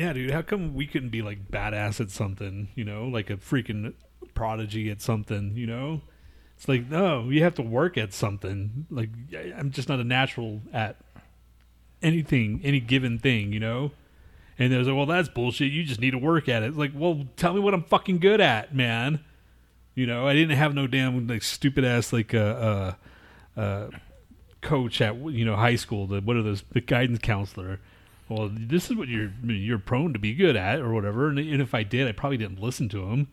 Yeah, dude. How come we couldn't be like badass at something? You know, like a freaking prodigy at something. You know, it's like no, you have to work at something. Like I'm just not a natural at anything, any given thing. You know. And there's like, well, that's bullshit. You just need to work at it. Like, well, tell me what I'm fucking good at, man. You know, I didn't have no damn like stupid ass like uh, uh, uh, coach at you know high school. The what are those? The guidance counselor. Well, this is what you're you're prone to be good at, or whatever. And, and if I did, I probably didn't listen to him.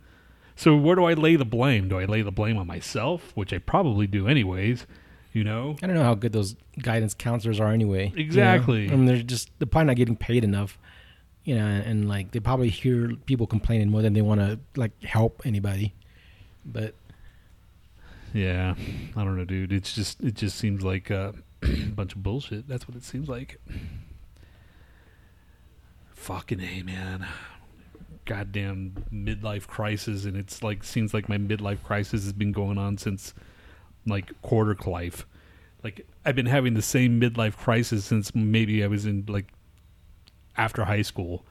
So where do I lay the blame? Do I lay the blame on myself, which I probably do anyways? You know, I don't know how good those guidance counselors are anyway. you know? Exactly. I mean, they're just they're probably not getting paid enough, you know, and, like they probably hear people complaining more than they want to like help anybody. But yeah. I don't know, dude. It's just it just seems like uh, a bunch of bullshit. That's what it seems like. Fucking a man. Goddamn midlife crisis, and it's like seems like my midlife crisis has been going on since like quarter life. Like I've been having the same midlife crisis since maybe I was in like after high school.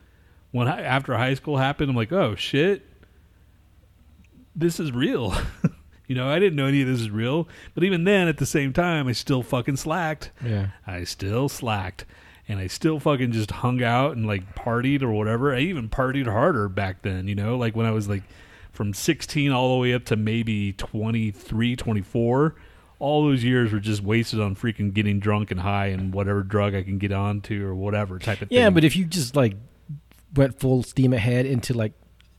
When I, after high school happened, I'm like, oh shit, this is real. you know, I didn't know any of this is real. But even then, at the same time, I still fucking slacked. yeah, I still slacked. And I still fucking just hung out and like partied or whatever. I even partied harder back then, you know, like when I was like from 16 all the way up to maybe 23, 24. All those years were just wasted on freaking getting drunk and high and whatever drug I can get onto or whatever type of thing. yeah. But if you just like went full steam ahead into like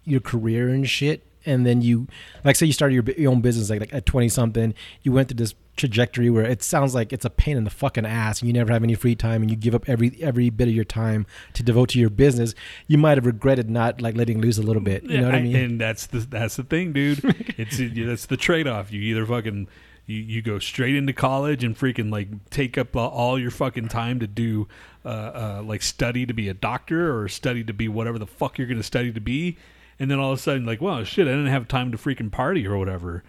your career and shit, and then you like say you started your, your own business like, like at twenty something, you went through this trajectory where it sounds like it's a pain in the fucking ass, and you never have any free time, and you give up every every bit of your time to devote to your business. You might have regretted not like letting loose a little bit. You know what I mean? And that's the that's the thing, dude. it's that's the trade off. You either fucking you, you go straight into college and freaking like take up all- all your fucking time to do uh, uh, like study to be a doctor or study to be whatever the fuck you're gonna study to be, and then all of a sudden like, well, shit, I didn't have time to freaking party or whatever.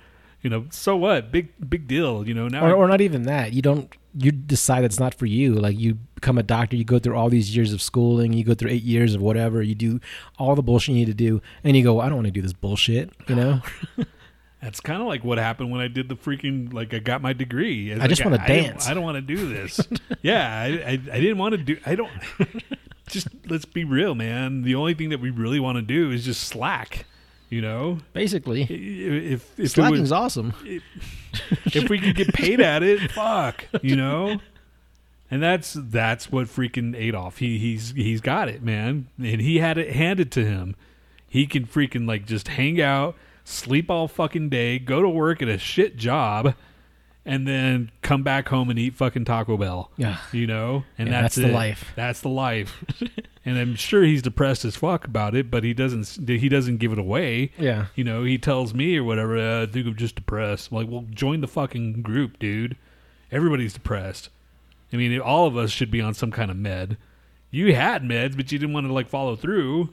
You know, so what? Big big deal. You know now. or, or not even that. You don't. You decide it's not for you. Like you become a doctor, you go through all these years of schooling, you go through eight years of whatever, you do all the bullshit you need to do, and you go, I don't want to do this bullshit. You know, That's kind of like what happened when I did the freaking like I got my degree. It's I just wanna didn't- dance. I don't want to do this. yeah, I, I, I didn't want to do. I don't. just let's be real, man. The only thing that we really want to do is just slack. You know, basically, if if slacking's was, awesome. if we could get paid at it, fuck. You know. And that's that's what freaking Adolf. He he's he's got it, man. And he had it handed to him. He can freaking like just hang out, sleep all fucking day, go to work at a shit job, and then come back home and eat fucking Taco Bell. Yeah. You know? And Yeah, that's, that's the life. That's the life. and I'm sure he's depressed as fuck about it, but he doesn't he doesn't give it away. Yeah. You know, he tells me or whatever, uh, I think I'm just depressed. I'm like, well, join the fucking group, dude. Everybody's depressed. I mean, all of us should be on some kind of med. You had meds, but you didn't want to like follow through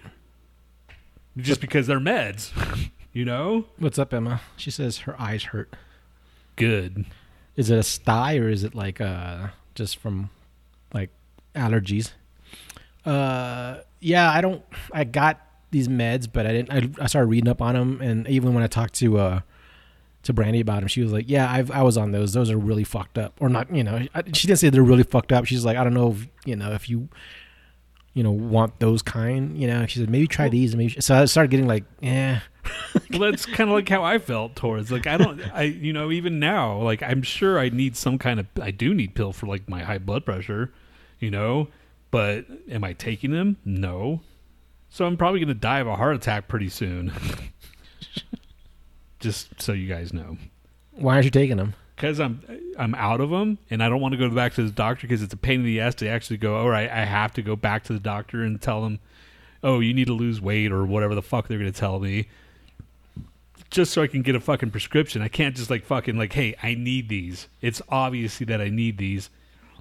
just because they're meds. you know? What's up, Emma? She says her eyes hurt. Good. Is it a sty or is it like uh just from like allergies? Uh, yeah, I don't. I got these meds, but I didn't. I, I started reading up on them, and even when I talked to uh to Brandy about them, she was like, "Yeah, I've I was on those. Those are really fucked up, or not. You know, I, she didn't say they're really fucked up. She's like, I don't know, if, you know, if you." You know, want those kind. You know, she said maybe try these. And maybe so. I started getting like, yeah, well, that's kind of like how I felt towards like I don't I you know even now like I'm sure I need some kind of I do need pill for like my high blood pressure, you know, but am I taking them? No. So I'm probably going to die of a heart attack pretty soon. Just so you guys know. why aren't you taking them? Cuz I'm I'm out of them and I don't want to go back to the doctor because it's a pain in the ass to actually go, "All right, I have to go back to the doctor and tell them, "Oh, you need to lose weight or whatever the fuck they're going to tell me." Just so I can get a fucking prescription. I can't just like fucking like, hey, I need these. It's obviously that I need these.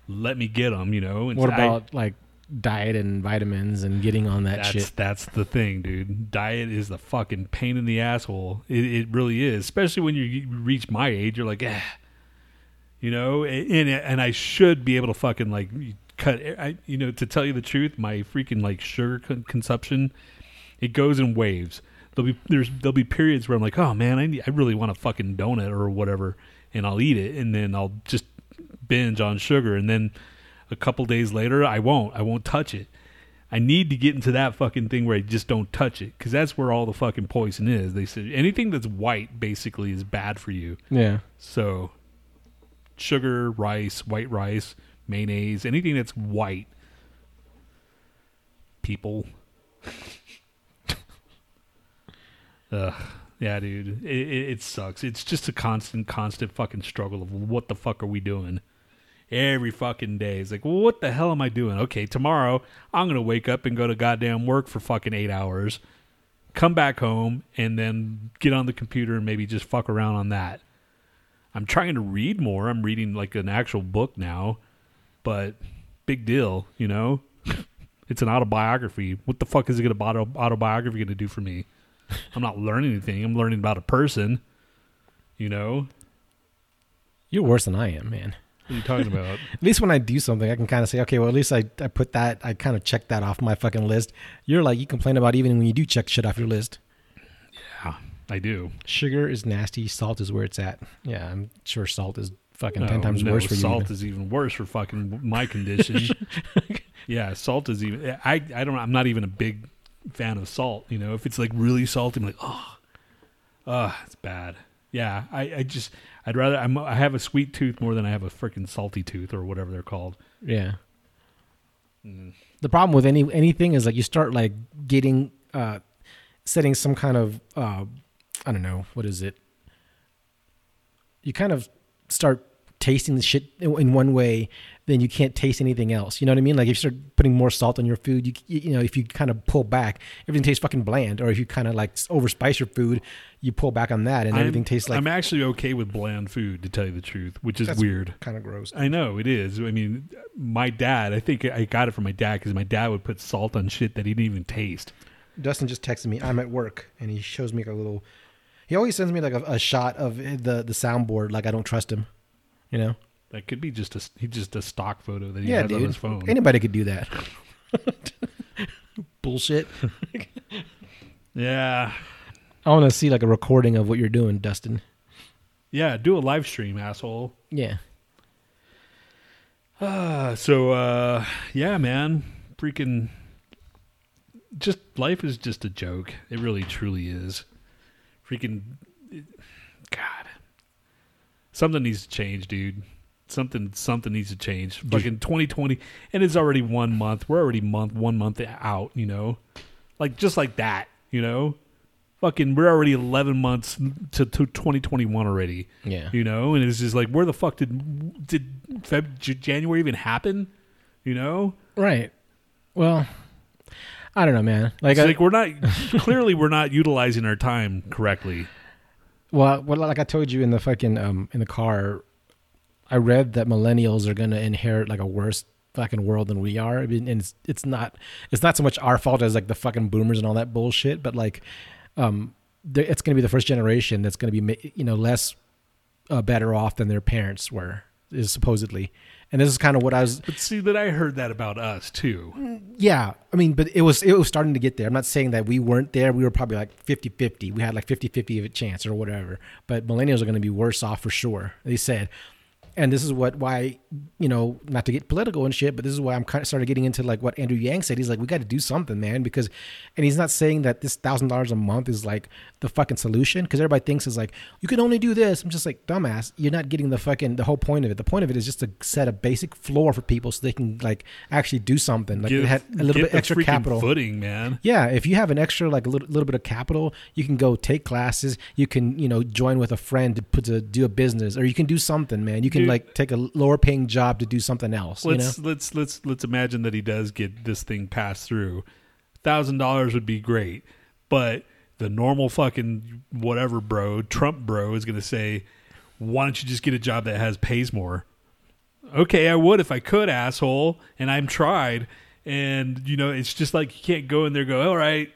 Let me get them. You know. And What I- about like diet and vitamins and getting on that that's shit? that's the thing, dude. Diet is the fucking pain in the asshole. It, it really is, especially when you you reach my age. You're like, eh. You know, and and I should be able to fucking like cut. I you know to tell you the truth, my freaking like sugar con- consumption, it goes in waves. There'll be there's there'll be periods where I'm like, oh man, I need, I really want a fucking donut or whatever, and I'll eat it, and then I'll just binge on sugar, and then a couple days later, I won't. I won't touch it. I need to get into that fucking thing where I just don't touch it because that's where all the fucking poison is. They say anything that's white basically is bad for you. Yeah. So, sugar, rice, white rice, mayonnaise, anything that's white. People. Ugh. Yeah, dude. It, it, it sucks. It's just a constant, constant fucking struggle of what the fuck are we doing? Every fucking day. It's like, what the hell am I doing? Okay, tomorrow I'm to wake up and go to goddamn work for fucking eight hours, come back home, and then get on the computer and maybe just fuck around on that. I'm trying to read more. I'm reading like an actual book now, but big deal, you know? it's an autobiography. What the fuck is it auto, autobiography going to do for me? I'm not learning anything. I'm learning about a person, you know? You're worse than I am, man. What are you talking about? At least when I do something, I can kind of say, okay, well, at least I, I put that, I kind of check that off my fucking list. You're like, you complain about even when you do check shit off your list. yeah, I do. Sugar is nasty. Salt is where it's at. Yeah, I'm sure salt is fucking 10 times no, worse for you. Salt is even worse for fucking my condition. yeah, salt is even. I I don't. Know I'm not even a big fan of salt. You know, if it's like really salty, I'm like, oh, oh, it's bad. Yeah, I I just I'd rather I'm, I have a sweet tooth more than I have a freaking salty tooth or whatever they're called. Yeah. Mm. The problem with any anything is like you start like getting uh setting some kind of uh I don't know, what is it? You kind of start tasting the shit in in one way, then you can't taste anything else. You know what I mean? Like if you start putting more salt on your food, you you know, if you kind of pull back, everything tastes fucking bland. Or if you kind of like overspice your food, you pull back on that, and everything I'm, tastes like I'm actually okay with bland food, to tell you the truth, which is That's- weird. kind of gross. I know it is. I mean, my dad. I think I got it from my dad because my dad would put salt on shit that he didn't even taste. Dustin just texted me. I'm at work, and he shows me like a little. He always sends me like a, a shot of eh, the the soundboard. Like I don't trust him, you know. That could be just a he just a stock photo that he yeah, has on his phone. Anybody could do that. Bullshit. yeah, I want to see like a recording of what you're doing, Dustin. yeah. Do a live stream, asshole. Yeah. Ah, so uh, yeah, man. Freaking, just life is just a joke. It really, truly is. Freaking, God. Something needs to change, dude. Something, something needs to change. Fucking 2020, and it's already one month. We're already month one month out. You know, like just like that. You know, fucking, we're already 11 months to, to 2021 already Yeah. you know and it's just like where the fuck did did Feb, january even happen you know Right. Well, I don't know, man. Like, it's I, like we're not clearly we're not utilizing our time correctly well, well, like I told you in the fucking um in the car, I read that millennials are gonna inherit like a worse fucking world than we are. I mean, and it's it's not it's not so much our fault as like the fucking boomers and all that bullshit, but like, um, it's gonna be the first generation that's gonna be you know less uh, better off than their parents were is supposedly. And this is kind of what I was but see that i heard that about us too. Yeah. I mean but it was it was starting to get there. I'm not saying that we weren't there. We were probably like 50-50 we had like 50-50 of a chance or whatever. But millennials are going to be worse off for sure. They said and this is what why you know not to get political and shit but this is why i'm kind of started getting into like what andrew yang said he's like we got to do something man because and he's not saying that this thousand dollars a month is like the fucking solution because everybody thinks is like you can only do this i'm just like dumbass you're not getting the fucking the whole point of it the point of it is just to set a basic floor for people so they can like actually do something like Give- had a little bit extra capital footing man yeah, if you have an extra like a little, little bit of capital, you can go take classes. You can you know join with a friend to put to do a business, or you can do something, man. You can Like take a lower paying job to do something else. let's you know, let's let's let's imagine that he does get this thing passed through. Thousand dollars would be great but the normal fucking whatever bro trump bro is gonna say why don't you just get a job that has pays more? Okay i would if i could asshole and i'm tried. And you know it's just like you can't go in there and go all right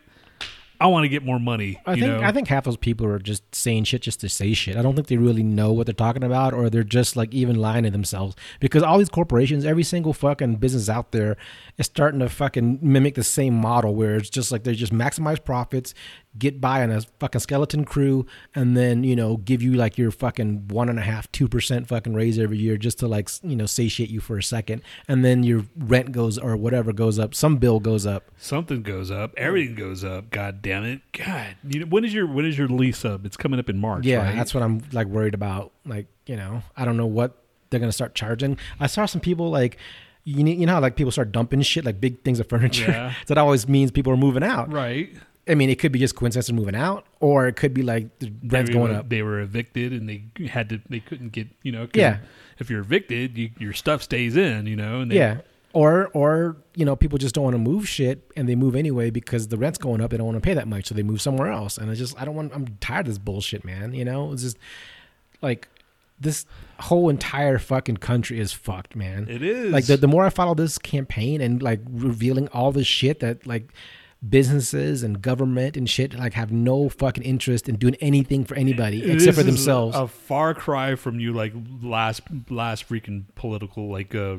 I want to get more money. I you think know? I think half those people are just saying shit just to say shit. I don't think they really know what they're talking about, or they're just like even lying to themselves. Because all these corporations, every single fucking business out there, is starting to fucking mimic the same model where it's just like they just maximize profits, get by on a fucking skeleton crew, and then you know give you like your fucking one and a half, two percent fucking raise every year just to like you know satiate you for a second, and then your rent goes or whatever goes up, some bill goes up. something goes up, everything goes up. God damn it! God, you know, when is your when is your lease up? It's coming up in March. Yeah, right? that's what I'm like worried about. Like, you know, I don't know what they're gonna start charging. I saw some people like you know, you know how like people start dumping shit like big things of furniture. Yeah. so that always means people are moving out. right. I mean, it could be just coincidence moving out, or it could be like the rent's going up. They were evicted and they had to. They couldn't get. You know, Yeah. If you're evicted, you, your stuff stays in. You know. And they, Yeah. Or or you know people just don't want to move shit and they move anyway because the rent's going up. They don't want to pay that much, so they move somewhere else. And it's just I don't want. I'm tired of this bullshit, man. You know, it's just like this whole entire fucking country is fucked, man. It is like the, the more I follow this campaign and like revealing all this shit that like businesses and government and shit like have no fucking interest in doing anything for anybody It except for themselves. A, far cry from you, like last last freaking political like uh,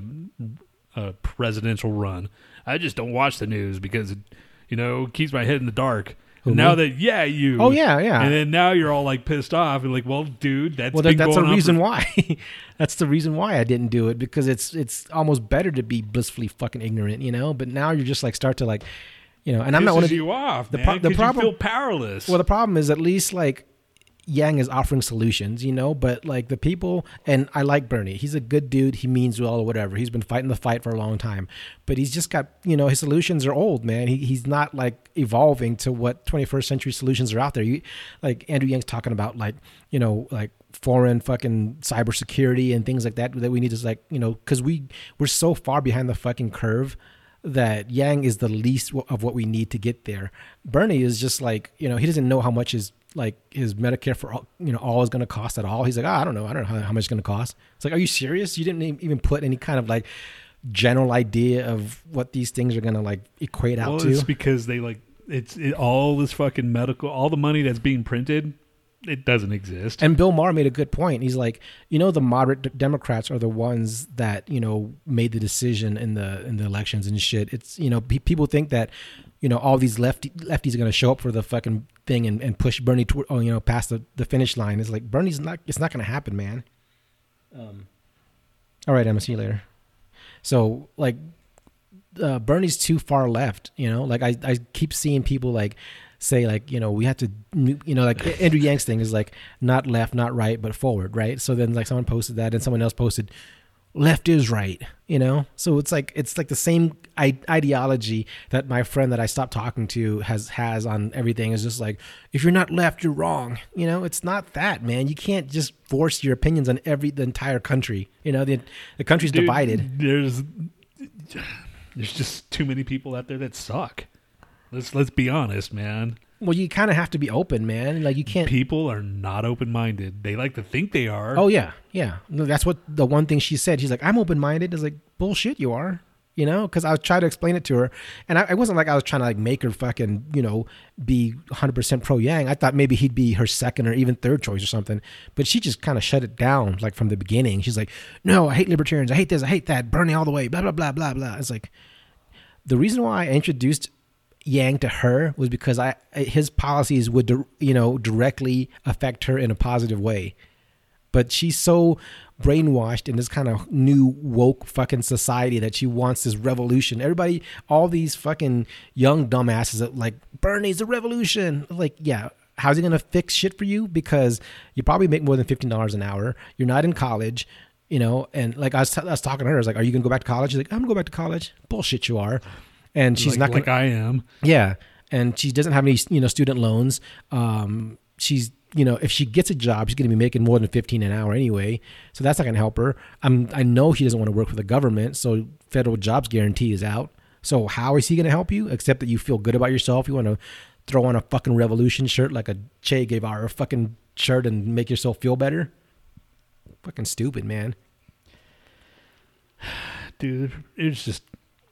uh, presidential run. I just don't watch the news because it, you know keeps my head in the dark. Who, now me? that yeah you oh yeah, yeah. and then now you're all like pissed off and like well dude that's well, that, that's the reason for- why. that's the reason why I didn't do it because it's it's almost better to be blissfully fucking ignorant, you know. But now you're just like start to like, you know. And I'm not one of you off the man, the problem- you feel powerless Well, the problem is at least like Yang is offering solutions, you know, but like the people, and I like Bernie. He's a good dude. He means well or whatever. He's been fighting the fight for a long time, but he's just got, you know, his solutions are old, man. He, he's not like evolving to what 21st century solutions are out there. You, like Andrew Yang's talking about, like, you know, like foreign fucking cybersecurity and things like that that we need to like, you know, because we we're so far behind the fucking curve that Yang is the least of what we need to get there. Bernie is just like, you know, he doesn't know how much his like his Medicare for all, you know, all is going to cost at all. He's like, oh, I don't know. I don't know how, how much it's going to cost. It's like, are you serious? You didn't even put any kind of like general idea of what these things are going to like equate out well, to. it's because they like it's it, all this fucking medical all the money that's being printed it doesn't exist And Bill Maher made a good point. He's like, you know, the moderate d- Democrats are the ones that you know made the decision in the in the elections and shit. It's you know pe- people think that you know all these lefty lefties are going to show up for the fucking thing and, and push Bernie to, oh, you know past the, the finish line. It's like Bernie's not. It's not going to happen, man. Um. All right, Emma. See you later. So like, uh, Bernie's too far left. You know, like I I keep seeing people like say like you know we have to you know like Andrew Yang's thing is like not left not right but forward right? So then like someone posted that and someone else posted left is right you know? So it's like it's like the same I- ideology that my friend that I stopped talking to has has on everything. Is just like if you're not left you're wrong you know? It's not that man. You can't just force your opinions on every the entire country you know? The the country's Dude, divided. there's there's just too many people out there that suck let's let's be honest man well you kind of have to be open man like you can't people are not open-minded they like to think they are Oh yeah, yeah. No, that's what the one thing she said. She's like, "I'm open minded." It's like bullshit. You are, you know, because I was trying to explain it to her, and I, it wasn't like I was trying to like make her fucking, you know, be 100 percent pro Yang. I thought maybe he'd be her second or even third choice or something, but she just kind of shut it down like from the beginning. She's like, "No, I hate libertarians. I hate this. I hate that. Bernie all the way. Blah blah blah blah blah." It's like the reason why I introduced Yang to her was because I his policies would you know directly affect her in a positive way but she's so brainwashed in this kind of new woke fucking society that she wants this revolution. Everybody, all these fucking young dumbasses like Bernie's a revolution. Like, yeah, how's he gonna fix shit for you? Because you probably make more than fifteen dollars an hour. You're not in college, you know. And like I was, t- I was talking to her, I was like, "Are you gonna go back to college?" She's like, "I'm gonna go back to college." Bullshit, you are. And she's like, not gonna. like i am Yeah, and she doesn't have any you know student loans. Um, she's you know if she gets a job, she's going to be making more than fifteen an hour anyway, so that's not going to help her. I'm I know she doesn't want to work for the government, so federal jobs guarantee is out. So how is he going to help you? Except that you feel good about yourself. You want to throw on a fucking revolution shirt like a Che Guevara fucking shirt and make yourself feel better. Fucking stupid, man. dude it's just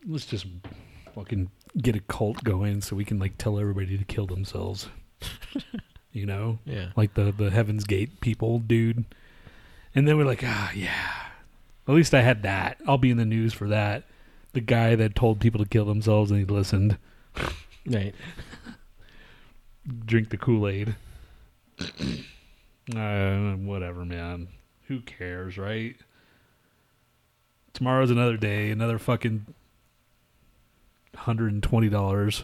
let's just fucking get a cult going so we can like tell everybody to kill themselves. you know, Yeah. like the the Heaven's Gate people, dude. And then we're like, ah, yeah. At least I had that. I'll be in the news for that. The guy that told people to kill themselves and he listened. Right. Drink the Kool Aid. uh, whatever, man. Who cares, right? Tomorrow's another day, another fucking hundred and twenty dollars,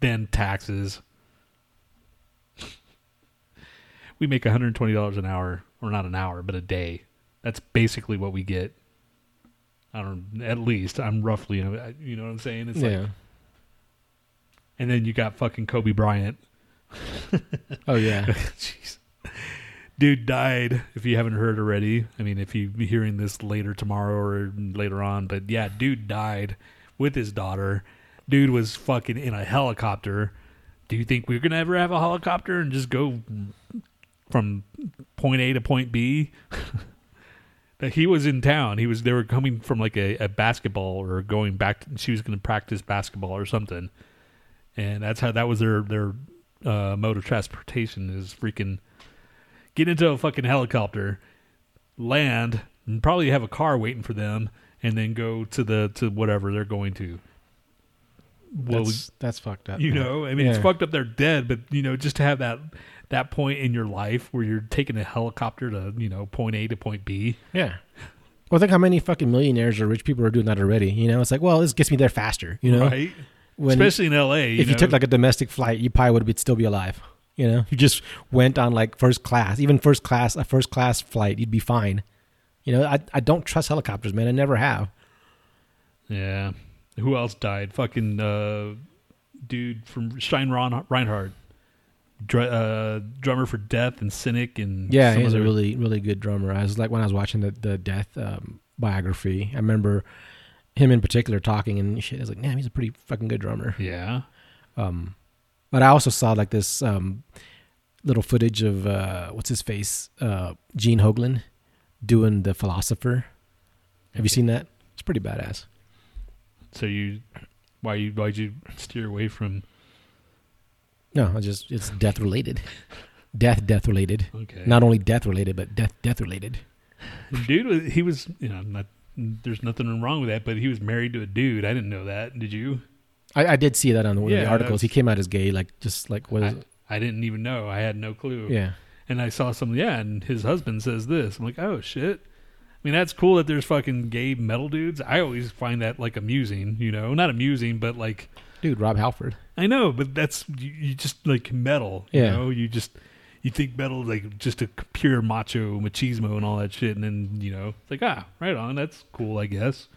then taxes. we make one hundred and twenty dollars an hour, or not an hour, but a day. That's basically what we get. I don't. At least I'm roughly. You know what I'm saying? It's yeah. like, and then you got fucking Kobe Bryant. oh yeah. Jeez. Dude died, if you haven't heard already. I mean, if you're hearing this later tomorrow or later on, but yeah, dude died with his daughter. Dude was fucking in a helicopter. Do you think we're to ever have a helicopter and just go from point A to point B? he was in town. He was they were coming from like a, a basketball or going back to, she was going to practice basketball or something. And that's how that was their their uh, mode of transportation is freaking get into a fucking helicopter, land, and probably have a car waiting for them, and then go to the to whatever they're going to. Well, That's that's fucked up. you man. know, I mean, it's fucked up. They're dead, but you know, just to have that that point in your life where you're taking a helicopter to you know point A to point B. Yeah. Well, think how many fucking millionaires or rich people are doing that already. You know, it's like, well, this gets me there faster. You know, right? when Especially in L.A. if you took like a domestic flight, you probably would still be alive. You know, you just went on like first class, even first class, a first class flight, you'd be fine. You know, I I don't trust helicopters, man. I never have. Yeah. Who else died? Fucking uh, dude from Shine Ron Reinert, Dr- uh, drummer for Death and Cynic and Yeah, he's a really really good drummer. I was like when I was watching the the death um, biography, I remember him in particular talking and shit. I was like, damn, he's a pretty fucking good drummer. yeah. Um, but I also saw like this um, little footage of uh, what's his face, uh, Gene Hoglan, doing the philosopher. Have you seen that? It's pretty badass. So you, why you why'd you steer away from? No, I just it's death related, death death related. Okay. Not only death related, but death death related. dude was he was you know not there's nothing wrong with that, but he was married to a dude. I didn't know that. Did you? I, I did see that on one of the articles. He came out as gay, like just like what is it? I didn't even know. I had no clue. Yeah, And I saw some yeah, and his husband says this. I'm like, oh shit. I mean, that's cool that there's fucking gay metal dudes. I always find that like amusing, you know, not amusing, but like dude, Rob Halford. I know, but that's you, you just like metal. You Yeah. know, you just you think metal like just a pure macho machismo and all that shit, and then you know it's like ah, right on, that's cool, I guess.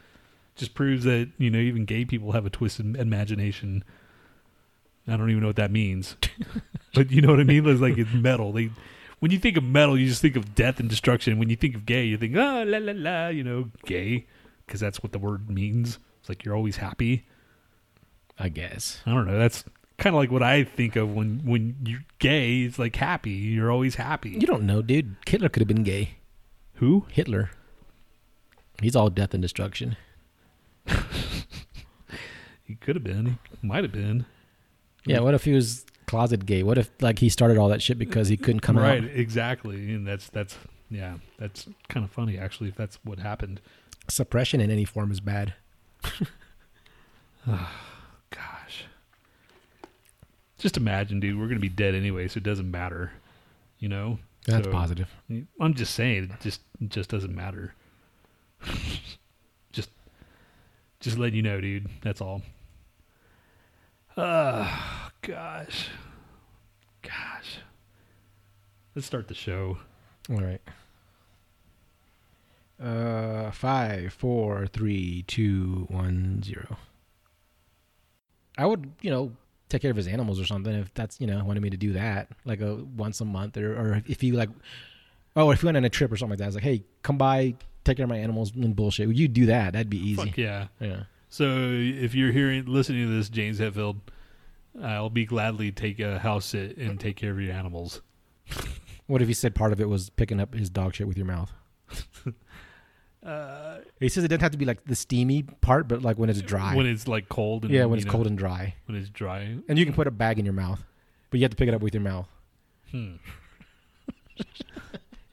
Just proves that you know even gay people have a twisted imagination. I don't even know what that means, but you know what I mean. It's like it's metal. They when you think of metal, you just think of death and destruction. When you think of gay, you think ah la la la, you know, gay, because that's what the word means. It's like you're always happy. I guess. I don't know. That's kind of like what I think of when when you're gay. It's like happy. You're always happy. You don't know, dude. Hitler could have been gay. Who? Hitler. He's all death and destruction. He could have been. He might have been. Yeah, what if he was closet gay? What if like he started all that shit because he couldn't come right. out? Right, exactly. And that's that's yeah. That's kind of funny actually. If that's what happened. Suppression in any form is bad. Gosh. Just imagine, dude. We're gonna be dead anyway, so it doesn't matter. You know. That's So- positive. I'm just saying, it just it just doesn't matter. just just letting you know, dude. That's all. Ah, gosh, gosh. Let's start the show. All right. Uh, five, four, three, two, one, zero. I would, you know, take care of his animals or something if that's, you know, wanted me to do that, like a once a month, or or if you like, oh, if you went on a trip or something like that, it's like, hey, come by, take care of my animals and bullshit. Would you do that? That'd be easy. Fuck yeah. Yeah. So if you're hearing, listening to this, James Hetfield, I'll be gladly take a house sit and take care of your animals. What if he said part of it was picking up his dog shit with your mouth? Uh, He says it doesn't have to be like the steamy part, but like when it's dry. when it's like cold. And, yeah, when it's know, cold and dry, when it's dry. and you can put a bag in your mouth, but you have to pick it up with your mouth. Hmm.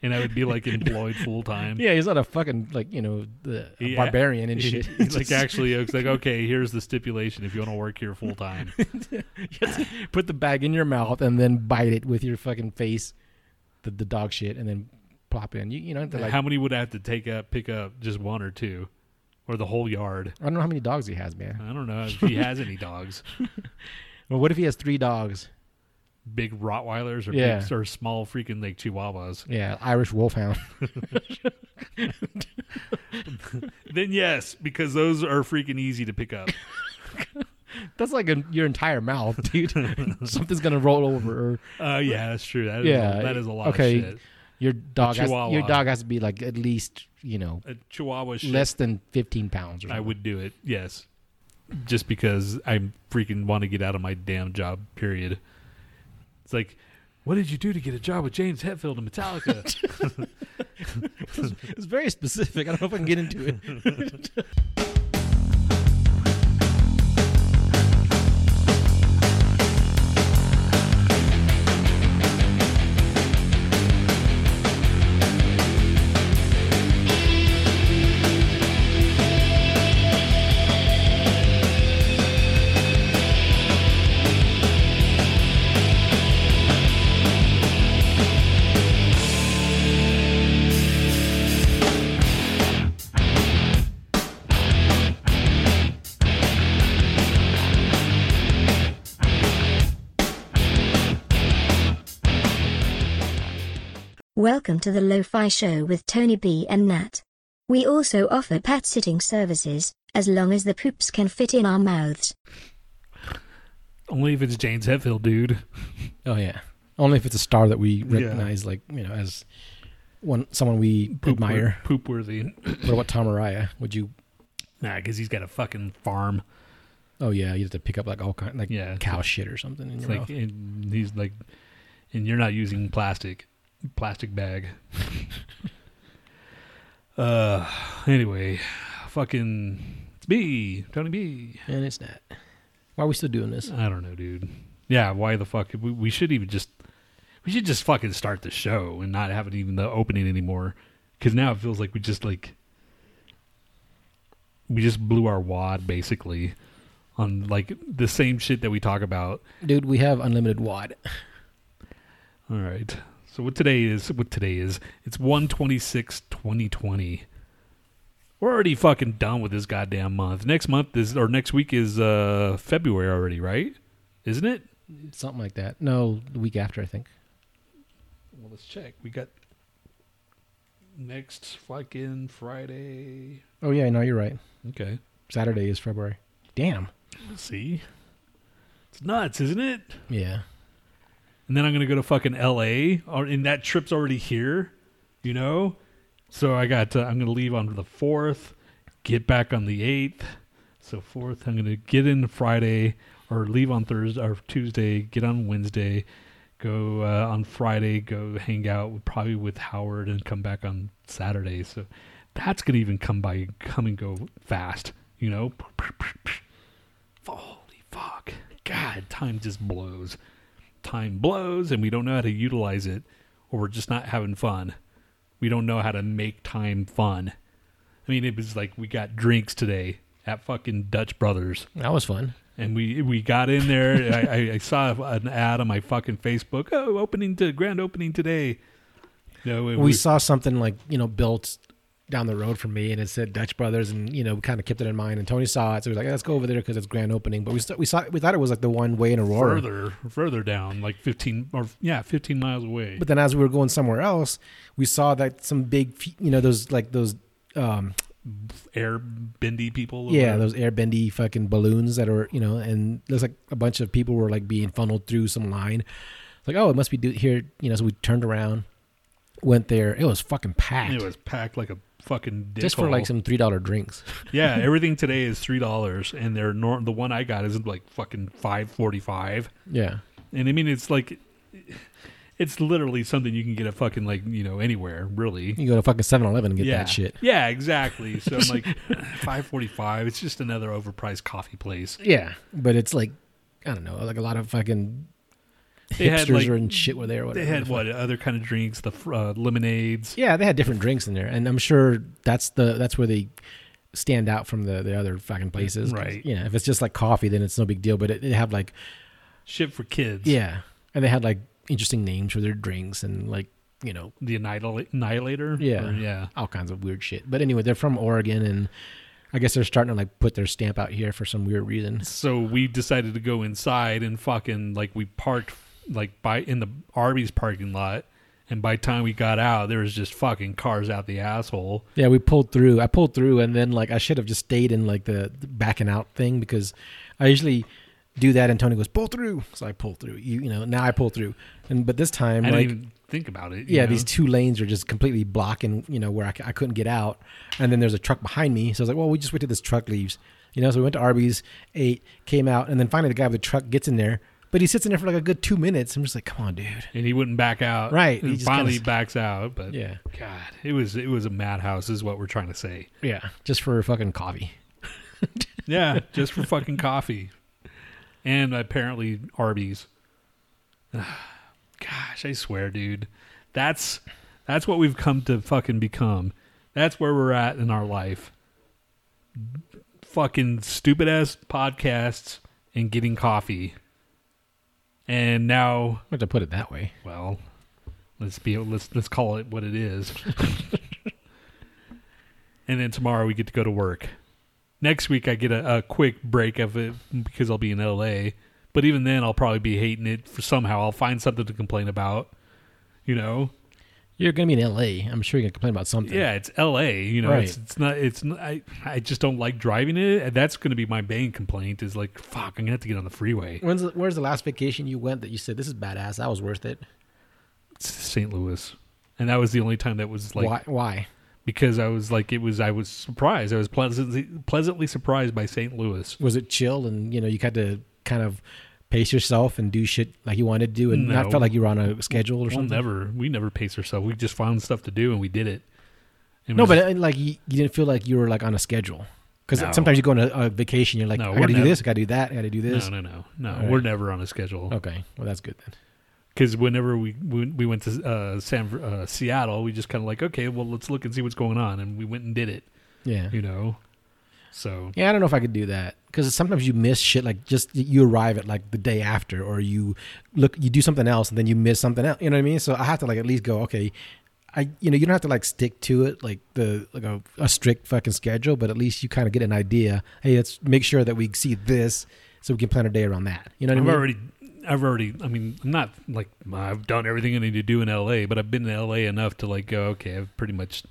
and I would be like employed full time. Yeah, he's not a fucking like you know the Yeah. barbarian and shit. It's like actually, it's like okay, here's the stipulation: if you want to work here full time, put the bag in your mouth and then bite it with your fucking face, the the dog shit, and then plop in. You you know, like, how many would I have to take up, pick up, just one or two, or the whole yard? I don't know how many dogs he has, man. I don't know if he has any dogs, Well, what if he has three dogs? Big Rottweilers or Yeah. big or small freaking like Chihuahuas. Yeah, Irish Wolfhound. Then yes, because those are freaking easy to pick up. That's like a, your entire mouth, dude. Something's gonna roll over. Or Uh, yeah, that's true. That is Yeah, a, that is a lot okay. of shit. your dog has your dog has to be like at least you know A Chihuahua shit. less than fifteen pounds. Or I would do it. Yes, just because I freaking want to get out of my damn job. Period. It's like, what did you do to get a job with James Hetfield and Metallica? It's very specific. I don't know if I can get into it. Welcome to the Lo-Fi Show with Tony B and Nhat. We also offer pet sitting services, as long as the poops can fit in our mouths. Only if it's James Hetfield, dude. Oh yeah, only if it's a star that we recognize, like you know, as one someone we admire. poop worthy. What about Tom Araya? Would you? Nah, because he's got a fucking farm. Oh yeah, you have to pick up like all kind like Yeah, cow shit or something in It's your like, mouth. and he's like, and you're not using plastic, plastic bag. uh, anyway, fucking, it's me, Tony B. And it's not. Why are we still doing this? I don't know, dude. Yeah, why the fuck? We, we should even just, we should just fucking start the show and not have it even the opening anymore. Because now it feels like we just like, we just blew our wad basically on like the same shit that we talk about Dude, we have unlimited wad. All right. So what today is? What today is? It's 126 2020. We're already fucking done with this goddamn month. Next month is or next week is uh February already, right? Isn't it? Something like that. No, the week after, I think. Well, let's check. We got next fucking Friday. Oh yeah, no, you're right. Okay. Saturday is February. Damn. Let's see. It's nuts, isn't it? Yeah. And then I'm gonna go to fucking L.A. Or and that trip's already here, you know. So I got to, I'm gonna leave on the fourth, get back on the eighth. So fourth, I'm gonna get in Friday or leave on Thursday or Tuesday, get on Wednesday, go uh, on Friday, go hang out probably with Howard, and come back on Saturday. So that's gonna even come by, come and go fast, you know. Holy fuck, God, time just blows time blows and we don't know how to utilize it or we're just not having fun. We don't know how to make time fun. I mean, it was like we got drinks today at fucking Dutch Brothers That was fun. and we we got in there. I, I, saw an ad on my fucking Facebook. Oh, opening to grand opening today. You know, We saw something like, you know, built down the road from me and it said Dutch Brothers and, you know, we kind of kept it in mind and Tony saw it. So he was like, let's go over there because it's grand opening. But we, st- we saw, we thought it was like the one way in Aurora. further further down, like fifteen or yeah, fifteen miles away. But then as we were going somewhere else, we saw that some big, you know, those like those, um, Air bendy people. yeah, those airbendy fucking balloons that are, you know, and looks like a bunch of people were like being funneled through some line. It's like, oh, it must be do- here, you know. So we turned around, went there. It was fucking packed. It was packed like a fucking just for hole. like some three dollar drinks. Yeah, everything today is three dollars, and they're nor- the one I got is like fucking five forty five. Yeah, And I mean, it's like, it's literally something you can get at fucking like you know anywhere really. You go to fucking 7-Eleven and get yeah. that shit. Yeah, exactly. So I'm like, five forty five. It's just another overpriced coffee place. Yeah, but it's like I don't know, like a lot of fucking They had, like- and shit were there. Whatever They had what other kind of drinks? The uh, lemonades. Yeah, they had different drinks in there, and I'm sure that's the that's where they stand out from the the other fucking places. Right. You know, if it's just like coffee, then it's no big deal. But it, they have like Shit for kids. yeah, and they had like interesting names for their drinks and like you know The Annihil- Annihilator. Yeah. Or- yeah. all kinds of weird shit. But anyway, they're from Oregon, and I guess they're starting to like put their stamp out here for some weird reason. So we decided to go inside and fucking like we parked like by in the Arby's parking lot, and by the time we got out, there was just fucking cars out the asshole. Yeah, we pulled through. I pulled through, and then like I should have just stayed in like the, the backing out thing because I usually do that, and Tony goes pull through, so I pull through. You you know now I pull through, and but this time I like didn't even think about it. yeah, know? these two lanes are just completely blocking, you know, where I, I couldn't get out. And then there's a truck behind me. So I was like, well, we just wait till this truck leaves. You know, so we went to Arby's, ate, came out, and then finally the guy with the truck gets in there. But he sits in there for like a good two minutes. I'm just like, come on, dude. and he wouldn't back out. Right, he And just finally kinda- backs out. But Yeah. God, it was it was a madhouse. Is what we're trying to say. Yeah. Just for fucking coffee. Yeah, just for fucking coffee, and apparently Arby's. Gosh, I swear, dude, that's that's what we've come to fucking become. That's where we're at in our life. Fucking stupid ass podcasts and getting coffee, and now, I have to put it that way. well, let's be let's let's call it what it is. and then tomorrow we get to go to work. Next week I get a, a quick break of it because I'll be in LA. But even then I'll probably be hating it for somehow. I'll find something to complain about. You know? You're going to be in LA. I'm sure you're going to complain about something. Yeah, it's LA. You know, Right. it's, it's not. It's not, I. I just don't like driving it. And that's going to be my main complaint. Is like, fuck, I'm gonna have to get on the freeway. When's the, where's the last vacation you went that you said, this is badass? That was worth it. St. Louis, and that was the only time that was like why? Why? because I was like, it was. I was surprised. I was pleasantly pleasantly surprised by St. Louis. Was it chill and, you know, you had to kind of pace yourself and do shit like you wanted to do and not felt like you were on a schedule or We'll something? never. We never pace ourselves. We just found stuff to do and we did it. It No, was- but uh, like you, you didn't feel like you were like on a schedule because No. sometimes you go on a, a vacation, you're like, No, I got to do this, I got to do that, I got to do this. no, no, no, no. Right. We're never on a schedule. Okay, well that's good then. Because whenever we we we went to uh, San uh, Seattle, we just kind of like, okay, well, let's look and see what's going on, and we went and did it. Yeah, You know. So yeah. I don't know if I could do that because sometimes you miss shit. Like just you arrive at like the day after, or you look, you do something else, and then you miss something else. You know what I mean? So I have to like at least go, okay. I you know you don't have to like stick to it like the like a, a strict fucking schedule, but at least you kind of get an idea. Hey, let's make sure that we see this so we can plan our day around that. You know what I've I mean? already. I've already. I mean, I'm not like I've done everything I need to do in L.A., but I've been in L.A. enough to like go. Okay, I've pretty much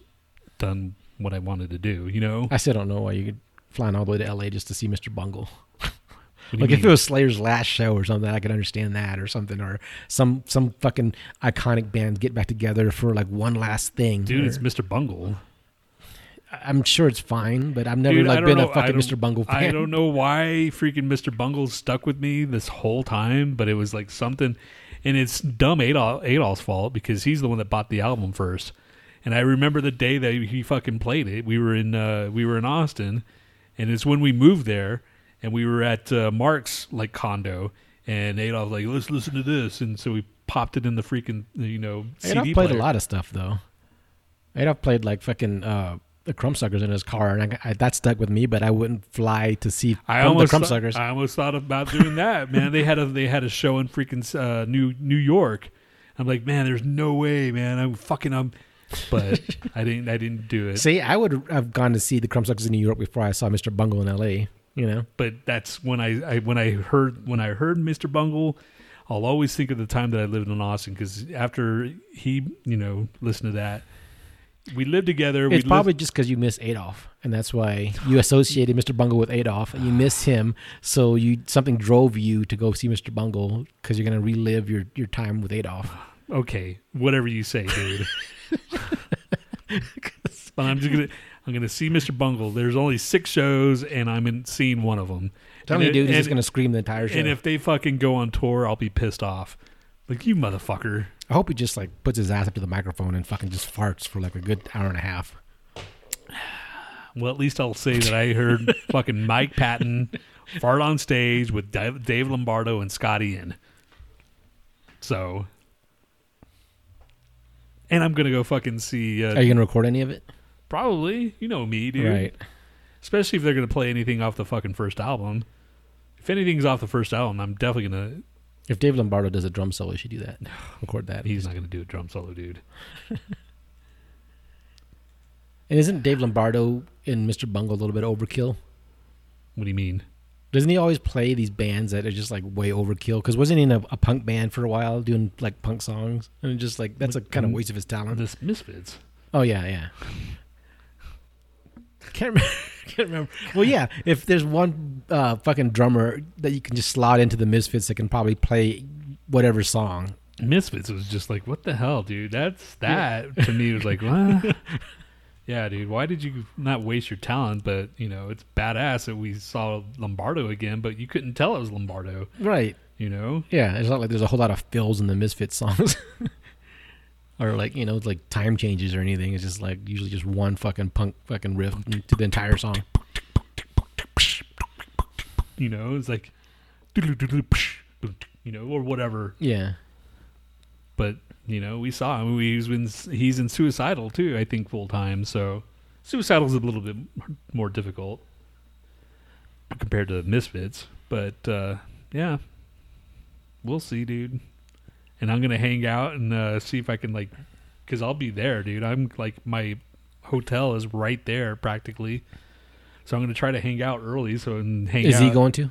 done what I wanted to do. You know. I still don't know why you could flying all the way to LA just to see Mr. Bungle. Like if it was Slayer's last show or something, I could understand that or something, or some some fucking iconic band get back together for like one last thing. dude, or- it's Mr. Bungle. I'm sure it's fine, but I've never Dude, like been know- a fucking Mr. Bungle fan. I don't know why freaking Mr. Bungle stuck with me this whole time, but it was like something, and it's dumb Adolf, Adolf's fault because he's the one that bought the album first. And I remember the day that he fucking played it. We were in uh, we were in Austin, and it's when we moved there, and we were at uh, Mark's like condo, and Adolf like let's listen to this, and so we popped it in the freaking you know Adolf CD played player. a lot of stuff though. Adolf played like fucking uh, the Crumbsuckers in his car, and I, I, that stuck with me. But I wouldn't fly to see I from the almost Crumbsuckers. thought, I almost thought about doing that, man. They had a they had a show in freaking uh, New New York. I'm like, man, there's no way, man. I'm fucking um, but I didn't I didn't do it. See, I would have gone to see the Crumbsuckers in New York before I saw Mr. Bungle in L.A. You know, But that's when I, I when I heard when I heard Mr. Bungle, I'll always think of the time that I lived in Austin because after he you know listened to that, we lived together. it's lived- probably just because you miss Adolf, and that's why you associated Mr. Bungle with Adolf, and you miss him. So you something drove you to go see Mr. Bungle because you're gonna relive your your time with Adolf. okay, whatever you say, dude. but I'm just gonna I'm gonna see Mr. Bungle. There's only six shows, and I'm in seeing one of them. Tell me, dude, he's just gonna scream the entire show. and if they fucking go on tour, I'll be pissed off. Like you motherfucker. I hope he just like puts his ass up to the microphone and fucking just farts for like a good hour and a half. Well, at least I'll say that I heard fucking Mike Patton fart on stage with Dave Lombardo and Scott Ian. So, and I'm gonna go fucking see. Uh, Are you gonna record any of it? Probably, you know me, dude. Right. Especially if they're gonna play anything off the fucking first album. If anything's off the first album, I'm definitely gonna. If Dave Lombardo does a drum solo, you should do that. Record that. He's not gonna do a drum solo, dude. And isn't Dave Lombardo in Mr. Bungle a little bit overkill? What do you mean? Doesn't he always play these bands that are just like way overkill? Because wasn't he in a, a punk band for a while doing like punk songs? And just like that's a kind of waste of his talent. This Misfits. Oh yeah, yeah. Can't remember. Can't remember. Well, yeah. If there's one uh, fucking drummer that you can just slot into the Misfits that can probably play whatever song. Misfits was just like, what the hell, dude? That's that to me was like, what? yeah, dude. Why did you not waste your talent? But you know, it's badass that we saw Lombardo again, but you couldn't tell it was Lombardo. Right. You know, Yeah. It's not like there's a whole lot of fills in the Misfits songs. or like you know like time changes or anything. It's just like usually just one fucking punk fucking riff to the entire song. you know, it's like, you know, or whatever. Yeah. But you know, we saw him. He's in he's in suicidal too. I think full time. So suicidal's is a little bit more difficult compared to Misfits. But uh, yeah, we'll see, dude. And I'm gonna hang out and uh, see if I can like, cause I'll be there, dude. I'm like my hotel is right there practically. So I'm gonna try to hang out early so and hang Is out. he going to?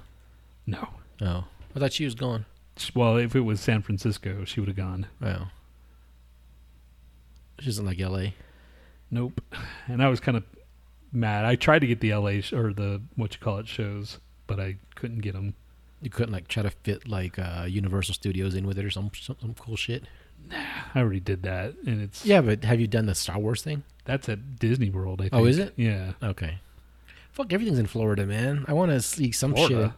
No. Oh, I thought she was going. Well, if it was San Francisco, she would have gone. Oh. She doesn't like L.A. Nope. And I was kind of mad. I tried to get the LA sh- or the what you call it shows, but I couldn't get them. You couldn't like try to fit like uh, Universal Studios in with it or some some, some cool shit. Nah, I already did that, and it's Yeah, but have you done the Star Wars thing? that's at Disney World. I think. Oh, is it? Yeah, Okay. Fuck, everything's in Florida, man. I want to see some Florida,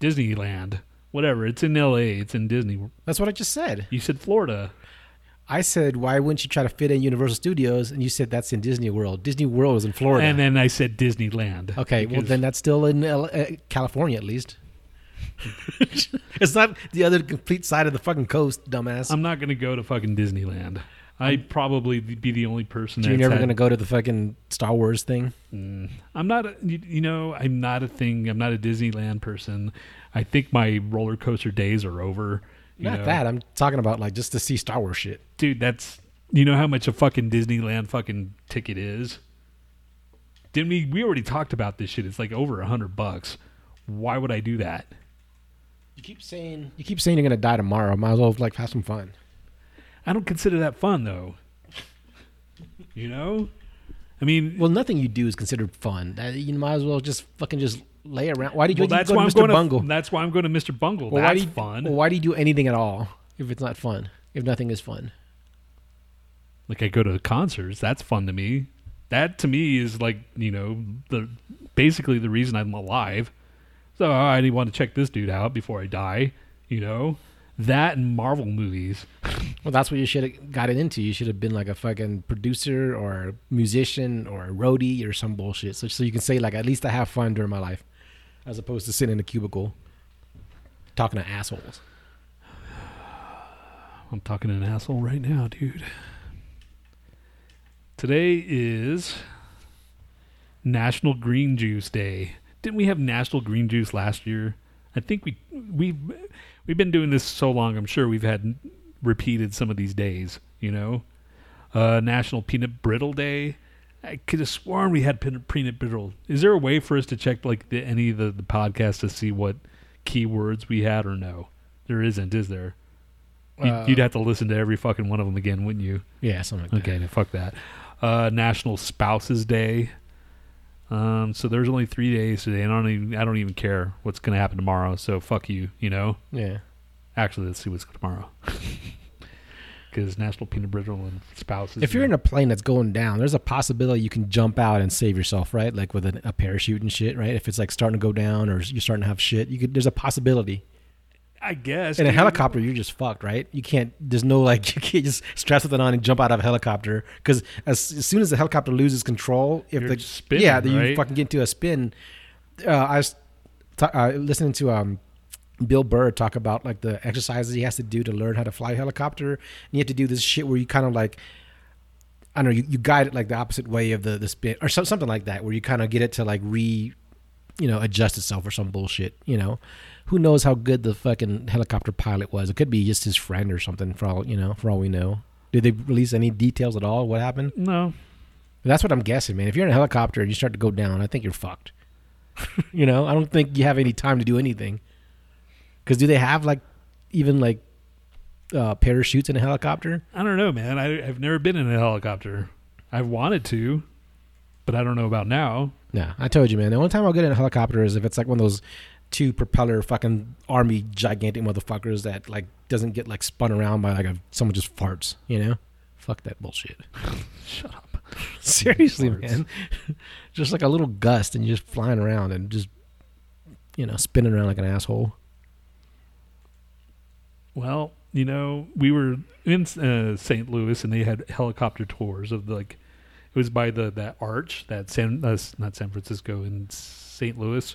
shit. Disneyland, whatever. It's in LA. It's in Disney. That's what I just said. You said Florida. I said, why wouldn't you try to fit in Universal Studios? And you said that's in Disney World. Disney World is in Florida. And then I said Disneyland. okay, well then that's still in L- uh, California at least. it's not the other complete side of the fucking coast, dumbass. I'm not going to go to fucking Disneyland. I'd probably be the only person. So you're never going to go to the fucking Star Wars thing? Mm, I'm not, a, you, you know, I'm not a thing. I'm not a Disneyland person. I think my roller coaster days are over. you Not know. that. I'm talking about like just to see Star Wars shit. dude. That's you know how much a fucking Disneyland fucking ticket is. Didn't we? We already talked about this shit. It's like over a hundred bucks. Why would I do that? You keep saying you keep saying you're gonna die tomorrow. Might as well like have some fun. I don't consider that fun though. You know, I mean, Well, nothing you do is considered fun. You might as well just fucking just lay around. Why did you, well, that's go why I'm Mr. going Bungle? to. That's why I'm going to Mr. Bungle. Well, why that's do you, fun. Well, why do you do anything at all if it's not fun? If nothing is fun? like I go to concerts. That's fun to me. That to me is like you know the basically the reason I'm alive. So oh, I want to check this dude out before I die. You know that and Marvel movies. Well, that's what you should have gotten into. You should have been like a fucking producer or musician or a roadie or some bullshit. So, so you can say like, at least I have fun during my life, as opposed to sitting in a cubicle talking to assholes. I'm talking to an asshole right now, dude. Today is National Green Juice Day. Didn't we have National Green Juice last year? I think we we've we've been doing this so long. I'm sure we've had repeated some of these days. You know, uh, National Peanut Brittle Day. I could have sworn we had peanut, brittle. Is there a way for us to check like the, any of the, the podcasts to see what keywords we had or no? There isn't, is there? You'd, Uh, you'd have to listen to every fucking one of them again, wouldn't you? Yeah, something like Okay, then fuck that. Uh, National Spouses Day. Um, so there's only three days today, and I don't even I don't even care what's gonna happen tomorrow. So fuck you, you know. Yeah. Actually, let's see what's tomorrow. Because National Peanut Brittle and Spouses. If you're in a plane that's going down, there's a possibility you can jump out and save yourself, right? Like with a, a parachute and shit, right? If it's like starting to go down or you're starting to have shit, you could. There's a possibility. I guess In a helicopter, you're just fucked, right? You can't. There's no like you can't just strap something on and jump out of a helicopter because as, as soon as the helicopter loses control, if You're the spinning, yeah, then you fucking get into a spin. Uh, I was ta- uh, listening to um, Bill Burr talk about like the exercises he has to do to learn how to fly a helicopter. And you have to do this shit where you kind of like I don't know, you, you guide it like the opposite way of the the spin or so, something like that, where you kind of get it to like re, you know, adjust itself or some bullshit. You know, who knows how good the fucking helicopter pilot was? It could be just his friend or something. For all you know, for all we know, did they release any details at all? What happened? No, That's what I'm guessing, man. If you're in a helicopter and you start to go down, I think you're fucked. you know, I don't think you have any time to do anything. Because do they have like even like uh, parachutes in a helicopter? I don't know, man. I, I've never been in a helicopter. I've wanted to, but I don't know about now. Yeah, I told you, man. The only time I'll get in a helicopter is if it's like one of those two propeller fucking army gigantic motherfuckers that like doesn't get like spun around by like a someone just farts. You know, fuck that bullshit. Shut up. Seriously, man. just like a little gust and you're just flying around and just you know spinning around like an asshole. Well, you know, we were in uh, St. Louis and they had helicopter tours of the, like it was by the that arch that San uh, not San Francisco in St. Louis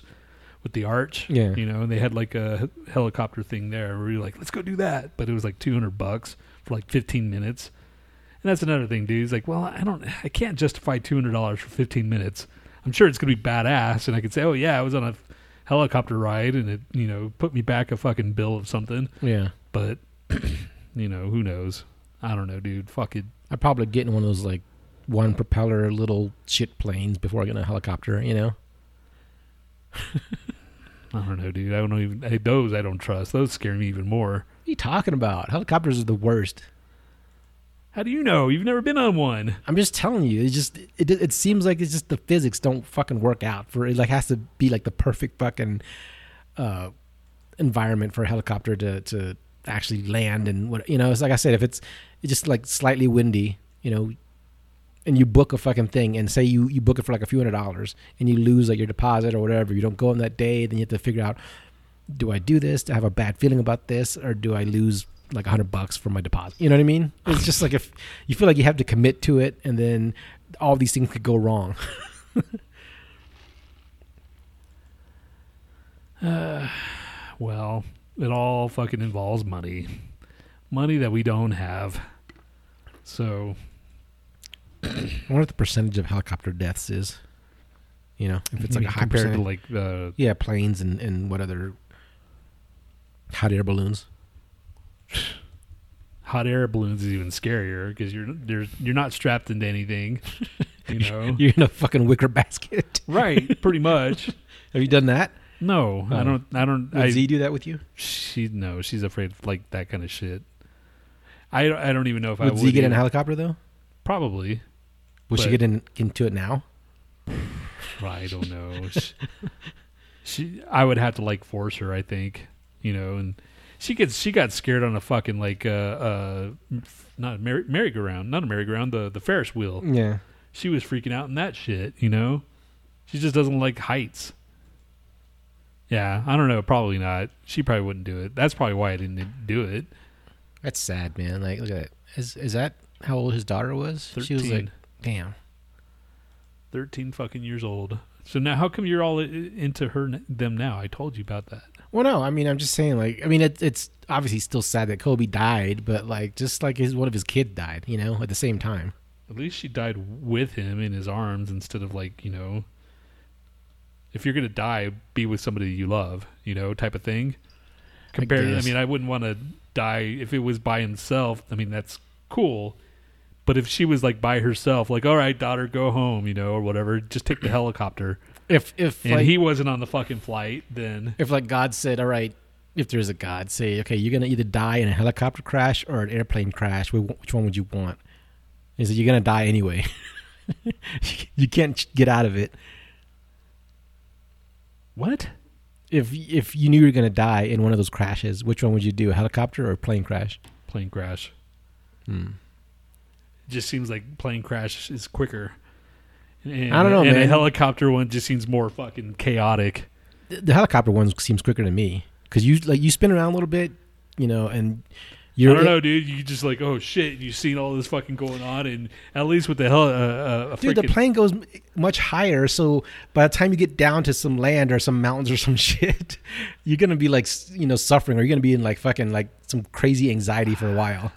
with the arch. Yeah. You know, and they had like a helicopter thing there where we were like, let's go do that, but it was like 200 bucks for like 15 minutes. And that's another thing, dude. He's like, well, I don't, I can't justify $200 for 15 minutes. I'm sure it's gonna be badass, and I could say, oh yeah, I was on a helicopter ride, and it, you know, put me back a fucking bill of something Yeah, but you know who knows i don't know dude fuck it I'd probably get in one of those like one propeller little shit planes before I get in a helicopter. You know. i don't know dude i don't even hey, those i don't trust those scare me even more What are you talking about? Helicopters are the worst. how do you know you've never been on one I'm just telling you. It just it it seems like it's just the physics don't fucking work out for it. Like has to be like the perfect fucking uh, environment for a helicopter to to actually land and what you know. It's like I said, if it's just like slightly windy, you know, and you book a fucking thing and say you you book it for like a few hundred dollars and you lose like your deposit or whatever, you don't go on that day, then you have to figure out do I do this? Do I have a bad feeling about this, or do I lose like a hundred bucks for my deposit? You know what I mean? It's just like if you feel like you have to commit to it, and then all these things could go wrong. well it all fucking involves money money that we don't have so I wonder what the percentage of helicopter deaths is. You know, if it's like a high compared percentage. to like the yeah, planes and and what other hot air balloons. hot air balloons is even scarier because you're you're you're not strapped into anything you know You're in a fucking wicker basket. right pretty much Have you done that? No i Oh. don't i don't Would I, Z do that with you? She no, she's afraid of like that kind of shit. I don't- I don't even know if I Would would Z get in a helicopter though? Probably. Would she get in, into it now? I don't know. she, she I would have to like force her. I think you know, and she gets she got scared on a fucking like uh uh not a merry, merry-go-round, not a merry-go-round, the the Ferris wheel. Yeah. She was freaking out in that shit. You know, she just doesn't like heights. Yeah, I don't know. Probably not. She probably wouldn't do it. That's probably why I didn't do it. That's sad, man. Like, look at that. Is is that how old his daughter was? She was like, Thirteen. damn. 13 fucking years old. So now, how come you're all into her, them now? I told you about that. Well, no, I mean, I'm just saying, like, I mean, it, it's obviously still sad that Kobe died, but like, just like his one of his kids died, you know, at the same time. At least she died with him in his arms instead of like, you know, if you're gonna die, be with somebody you love, you know, type of thing. Compared, I, guess. mean, I wouldn't want to die if it was by himself. I mean, that's cool. But if she was like by herself, like, all right, daughter, go home, you know, or whatever, just take the helicopter. If if And like he wasn't on the fucking flight, then if like God said, all right, if there's a God, say, okay, you're gonna either die in a helicopter crash or an airplane crash. Which one would you want? He said, you're gonna die anyway. you can't get out of it. What? If if you knew you were gonna die in one of those crashes, which one would you do? A helicopter or plane crash? Plane crash. Hmm. It just seems like plane crash is quicker. And, I don't know, and a helicopter one just seems more fucking chaotic. The, the helicopter one seems quicker to me because you like you spin around a little bit, you know, and I you're don't know, dude. You just like, oh shit, you've seen all this fucking going on, and at least with the hell, uh, uh, a Dude, the plane goes much higher, so by the time you get down to some land or some mountains or some shit, you're gonna be like, you know, suffering, or you're gonna be in like fucking like some crazy anxiety for a while.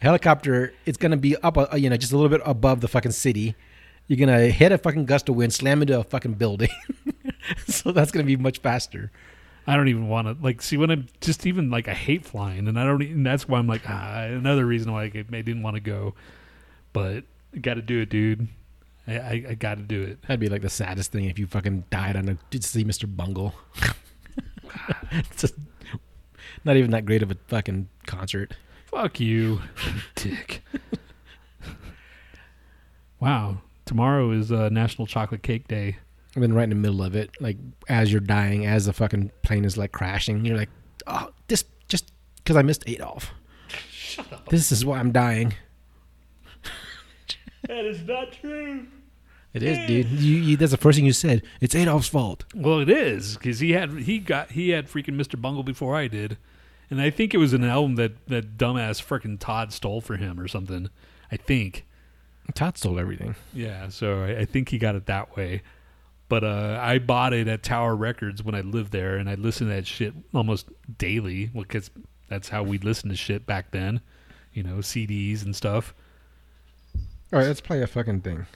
Helicopter, it's gonna be up, uh, you know, just a little bit above the fucking city. You're gonna hit a fucking gust of wind, slam into a fucking building. so that's gonna be much faster. I don't even want to like see when I'm just even like I hate flying, and I don't. And that's why I'm like ah, another reason why I, didn't want to go, but got to do it, dude. I, I, I got to do it. That'd be like the saddest thing if you fucking died on a to see Mr. Bungle. it's just not even that great of a fucking concert. Fuck you, dick. wow, tomorrow is uh, National Chocolate Cake Day. I've been right in the middle of it, like as you're dying, as the fucking plane is like crashing. You're like, oh, this just because I missed Adolf. Shut up. This is why I'm dying. That is not true. It is, dude. You, you, that's the first thing you said. It's Adolf's fault. Well, it is because he had he got he had freaking Mr. Bungle before I did, and I think it was an album that that dumbass freaking Todd stole for him or something. I think. Todd stole everything. Yeah, so I, I think he got it that way. But uh, I bought it at Tower Records when I lived there, and I listened to that shit almost daily because that's how we listened to shit back then, you know, CDs and stuff. All right, let's play a fucking thing.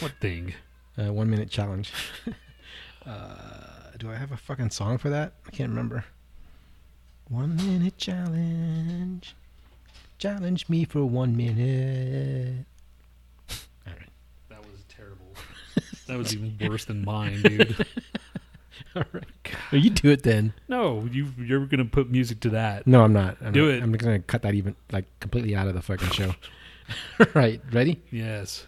What thing? Uh, one minute challenge. uh, do I have a fucking song for that? I can't remember. One minute challenge. Challenge me for one minute. All right. That was terrible. That was even worse than mine, dude. All right. Well, you do it then. No, you you're gonna put music to that. No, I'm not. I'm Do not- it. I'm gonna cut that even like completely out of the fucking show. right. Ready? Yes.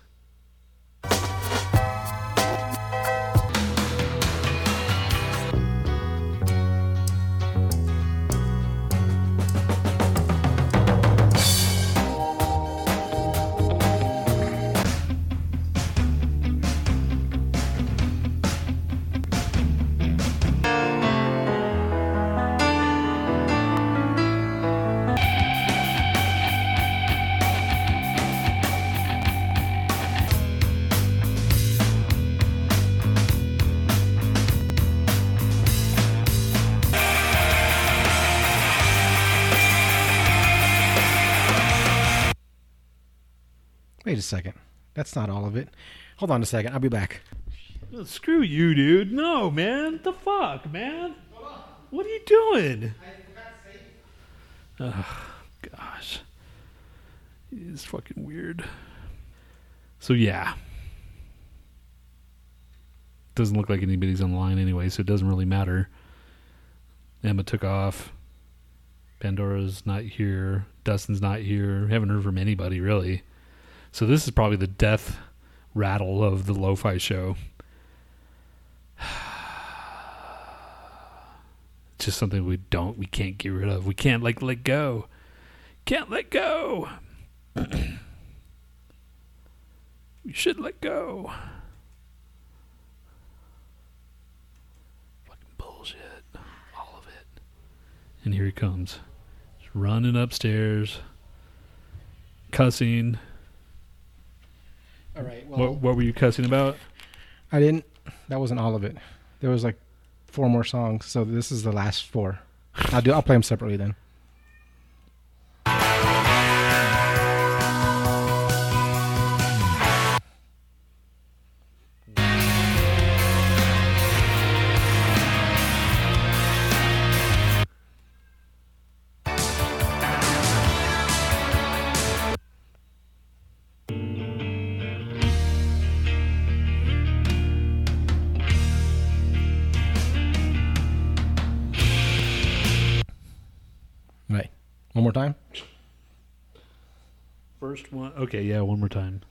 A second. That's not all of it. Hold on a second. I'll be back. Screw you, dude. No, man. The fuck, man. What are you doing? Oh, gosh. It's fucking weird. So, yeah. Doesn't look like anybody's online anyway, so it doesn't really matter. Emma took off. Pandora's not here. Dustin's not here. Haven't heard from anybody, really. So, this is probably the death rattle of the lo fi show. It's just something we don't, we can't get rid of. We can't like let go. Can't let go. we should let go. Fucking bullshit. All of it. And here he comes. Just running upstairs. Cussing. All right. what, what were you cussing about? I didn't. That wasn't all of it. There was like four more songs, so this is the last four. I'll do. I'll play them separately then. One. Okay, yeah, one more time.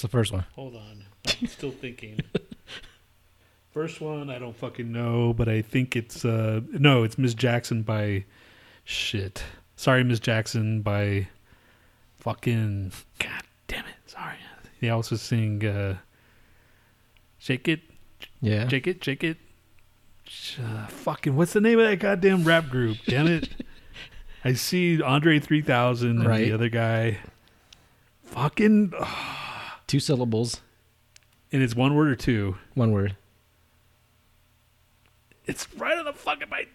What's the first one? Hold on. I'm still thinking. First one, I don't fucking know, but I think it's uh no, it's Miss Jackson by shit. Sorry, Miss Jackson by fucking God damn it. Sorry. They also sing uh Shake It, Yeah. Shake It, Shake It. Uh, fucking what's the name of that goddamn rap group? Damn it. I see Andre 3000 and Right. the other guy. Fucking Two syllables, and it's one word or two. one word. It's right on the fucking my.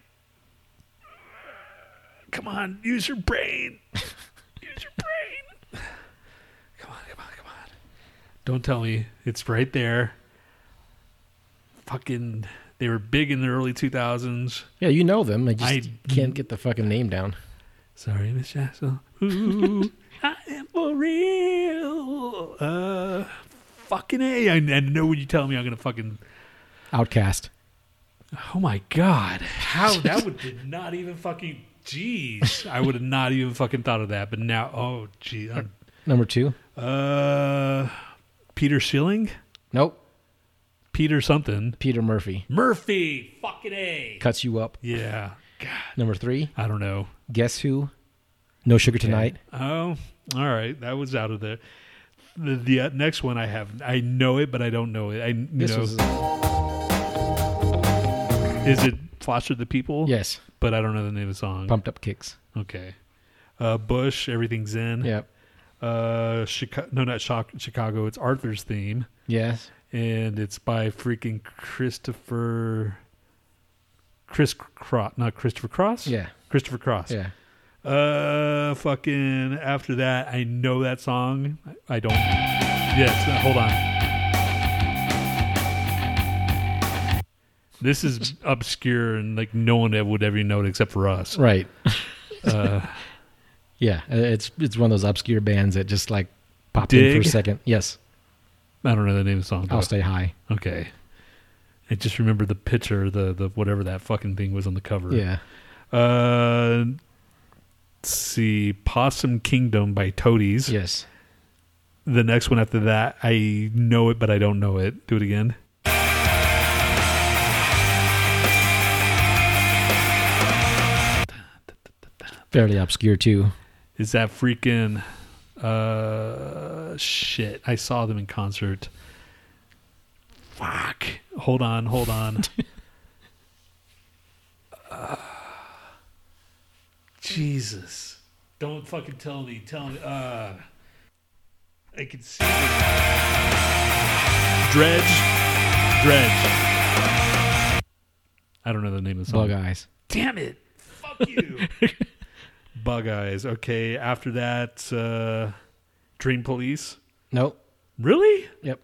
Come on, use your brain. use your brain. Come on, come on, come on. Don't tell me it's right there. Fucking, they were big in the early two thousands. Yeah, you know them. I just I- can't get the fucking name down. Sorry, Miss Jackson. Ooh, I am for real. Uh, fucking a. I, I know when you tell me I'm gonna fucking. OutKast. Oh my god! How that would did not even fucking. Jeez, I would have not even fucking thought of that. But now, oh gee, I'm- Number two. uh, Peter Schilling, Nope. Peter something, Peter Murphy Murphy, fucking a. cuts you up. Yeah, God, Number three. I don't know. Guess who? No sugar tonight. Oh, all right, that was out of there. The, the uh, next one I have, I know it, but I don't know it. I This know, was is it Foster the People? yes. but I don't know the name of the song. Pumped up kicks. Okay. Uh, Bush, Everything Zen. Yep. Uh, Chicago, no, not Shock, Chicago. It's Arthur's theme, Yes. and it's by freaking Christopher. Chris Cross, not Christopher Cross. Yeah. Christopher Cross. Yeah. Uh, fucking. After that, I know that song. I don't. Yes. uh, hold on. This is obscure and like no one would ever know it except for us. Right. Uh, Yeah. Uh, It's it's one of those obscure bands that just like popped in for a second. Yes. I don't know the name of the song. I'll stay high. Okay. I just remember the picture, the the whatever that fucking thing was on the cover. Yeah. Uh, see, Possum Kingdom by Toadies. Yes. The next one after that, I know it, but I don't know it. Do it again. Fairly obscure too. Is that freaking uh shit? I saw them in concert. Fuck. Hold on, hold on. Uh, Jesus. Don't fucking tell me. Tell me. Uh I can see it. Dredg. Dredg. I don't know the name of the song. Bug eyes. Damn it. Fuck you. Bug Eyes. Okay. After that, uh, Dream Police. Nope. Really? Yep.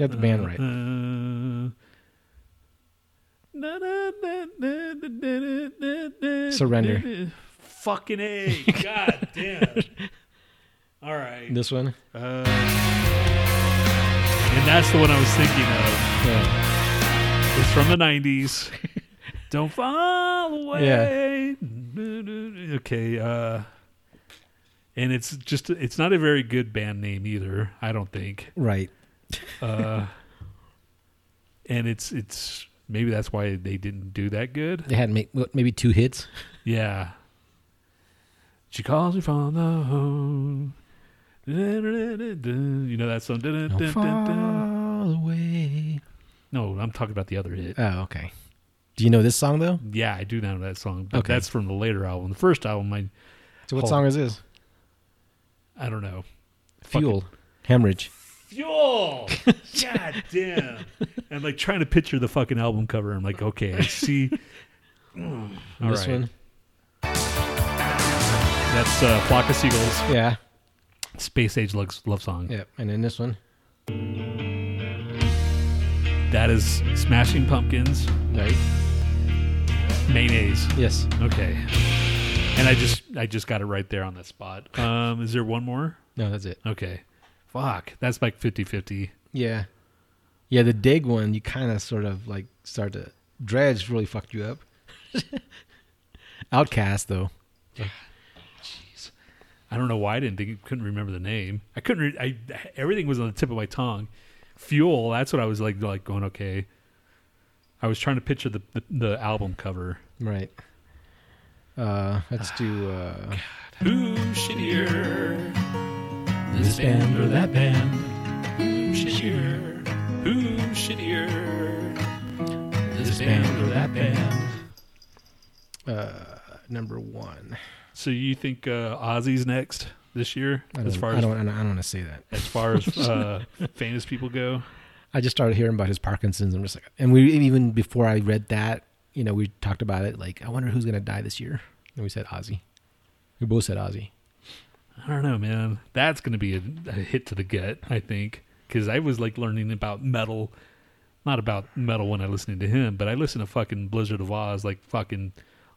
Got the band right. Mm-hmm. Surrender. Fucking A. God damn. All right. This one? Uh, and that's the one I was thinking of. Yeah. It's from the 90s. Don't fall away. Yeah. Okay. Uh, and it's just, it's not a very good band name either, I don't think. Right. Uh, and it's, it's, maybe that's why they didn't do that good. They had make, what, maybe two hits. Yeah. She calls me from the home. You know that song? Don't fall away. No, I'm talking about the other hit. Oh, okay. Do you know this song though? Yeah, I do know that song, but Okay. that's from the later album. The first album, I So what song is this? I don't know. Fucking- Fuel. Hemorrhage. Fuel. God damn. I'm like trying to picture the fucking album cover. I'm like, okay, I see. Mm, all this right. one. That's uh, Flock of Seagulls, Yeah. Space Age love, love song. Yep. And then this one. That is Smashing Pumpkins, Right. Mayonnaise. Yes. Okay. And I just I just got it right there on the spot. Um, is there one more? No, that's it. Okay. Fuck. That's like 50-50. Yeah. Yeah, the dig one, you kind of sort of like start to dredge really fucked you up. OutKast though. Jeez. I don't know why I didn't think couldn't remember the name. I couldn't. Re- I everything was on the tip of my tongue. Fuel. That's what I was like. Like going okay. I was trying to picture the the, the album cover. Right. Uh, let's do. Uh, Who's shittier? This band or that band? Who should hear? Who should hear? This band or that band? uh, number one. So you think uh, Ozzy's next this year? I As don't, far I as don't, I don't, want to say that. as far as uh, famous people go, I just started hearing about his Parkinson's. I'm just like, and we even before I read that, you know, we talked about it. Like, I wonder who's gonna die this year. And we said Ozzy. We both said Ozzy. I don't know, man. That's going to be a, a hit to the gut, I think, because I was like learning about metal, not about metal when I listened to him, but I listened to fucking Blizzard of Ozz like fucking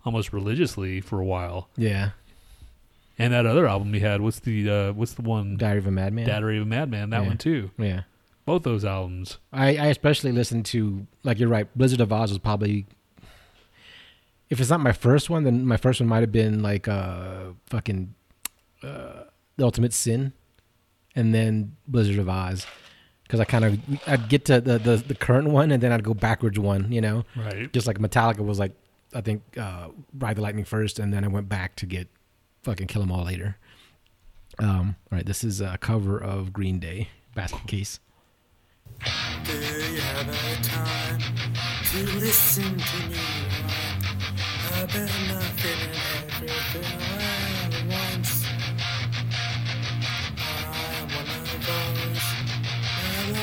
almost religiously for a while. Yeah, And that other album he had, what's the uh, what's the one? Diary of a Madman. Diary of a Madman. That Yeah. one too. Yeah, Both those albums. I, I especially listened to like you're right. Blizzard of Ozz was probably. If it's not my first one, then my first one might have been like uh fucking uh, the Ultimate Sin, and then Blizzard of Ozz, because I kind of I'd get to the, the the current one and then I'd go backwards one, you know. Right. just like Metallica was like I think uh Ride the Lightning first and then I went back to get fucking Kill 'Em All later. Um all right, this is a cover of Green Day, Basket Case. Do you have a time to listen to me? I've been nothing and everything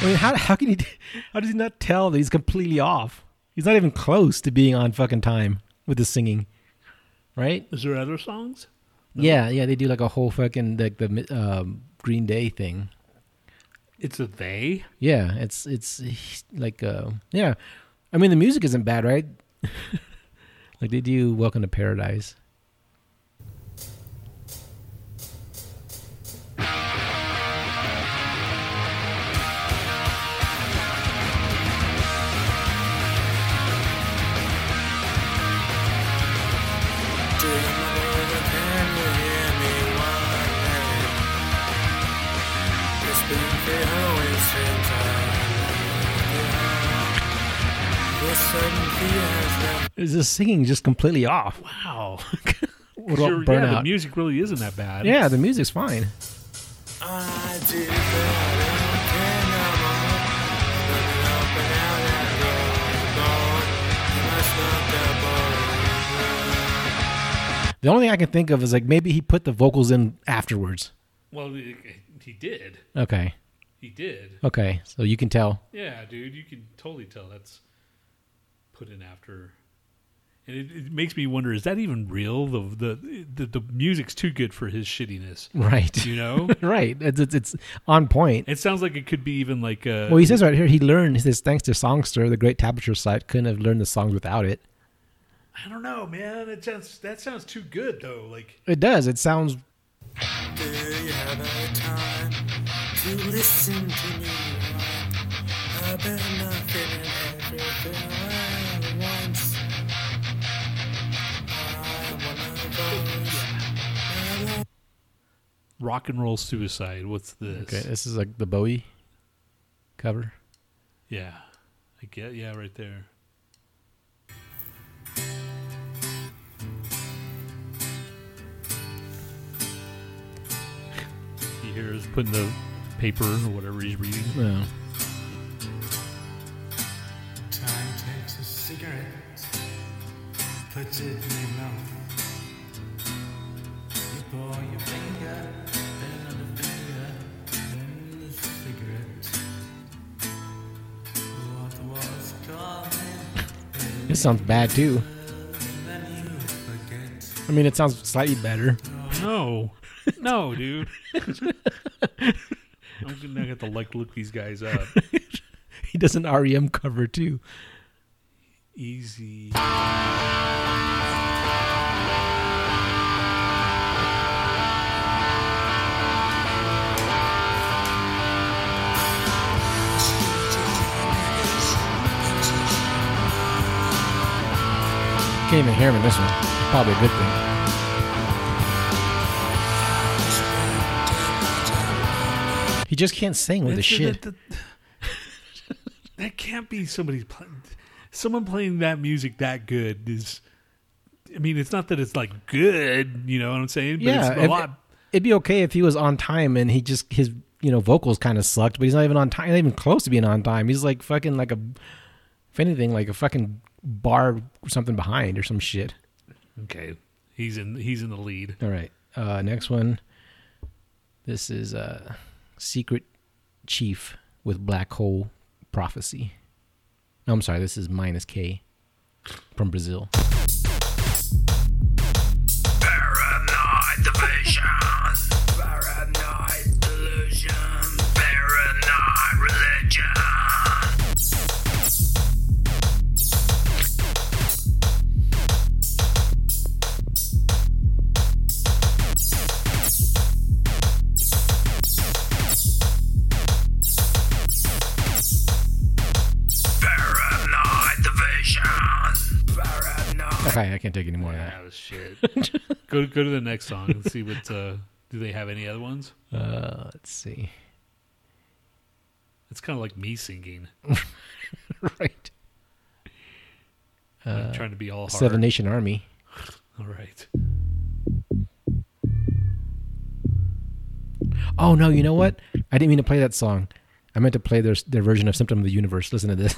I mean, how how can he how does he not tell that he's completely off? He's not even close to being on fucking time with the singing. Right? Is there other songs? Yeah, yeah, they do like a whole fucking like the um, Green Day thing. It's a they. Yeah, it's it's like uh yeah. I mean the music isn't bad, right? like they do Welcome to Paradise. Is this singing just completely off? Wow. What You're- about yeah, the music really isn't that bad. Yeah, the music's fine. I did that can no more. Running up and down that road, Lord, you must not the only thing I can think of is like maybe he put the vocals in afterwards. Well, he he did. Okay. He did. Okay. So you can tell. Yeah, dude, you can totally tell that's put in after. And it, it makes me wonder: is that even real? The, the the the music's too good for his shittiness. Right. You know, right. It's, it's it's on point. it sounds like it could be even like. Uh, Well, he says right here he learned. He says thanks to Songsterr, the great tablature site, couldn't have learned the songs without it. I don't know, man. It sounds that sounds too good though. Like It does. It sounds. Do you have a time to listen to me? I've been nothing and everything rock and roll suicide. What's this? Okay. This is like the Bowie cover. Yeah, I get. Yeah, right there. He hears putting the paper or whatever he's reading. Yeah. Time takes a cigarette, puts it This sounds bad too. then you forget. I mean, it sounds slightly better. No, no, dude. I'm gonna have to like look these guys up. He does an REM cover too. Easy. Can't even hear him in this one. Probably a good thing. He just can't sing with the shit. That, that- that can't be somebody playing. Someone playing that music that good is. I mean, it's not that it's like good, you know what I'm saying? But yeah, it's a if- lot. it'd be okay if he was on time and he just his you know vocals kind of sucked, but he's not even on time, not even close to being on time. He's like fucking like a, if anything, like a fucking bar something behind or some shit. Okay, he's in. He's in the lead. All right, uh, next one. This is uh, Secret Chief with Black Hole Prophecy. No, I'm sorry. This is minus K from Brazil. Okay, I can't take any more of that. Was shit. go go to the next song and see what. Uh, do they have any other ones? Uh, let's see. It's kind of like me singing, right. like trying to be all hard. Seven Nation Army. All right. Oh no, you know what? I didn't mean to play that song. I meant to play their their version of Symptom of the Universe. Listen to. This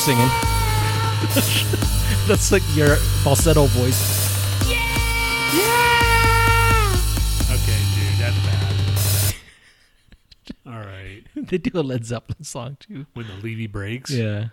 singing. That's like your falsetto voice. Yeah! Yeah! Okay, dude, that's bad. All right. they do a Led Zeppelin song too. When the levee breaks. Yeah.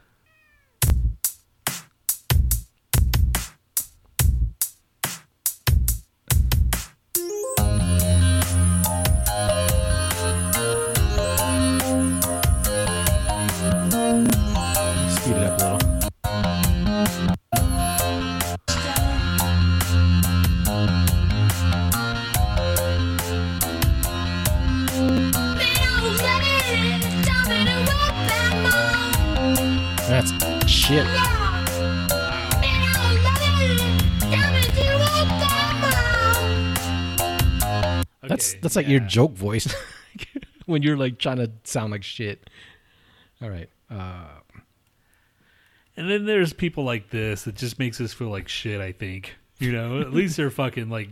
That's Okay, that's like your joke voice when you're like trying to sound like shit. All right. Uh, And then there's people like this that just makes us feel like shit, I think. You know, at least they're fucking like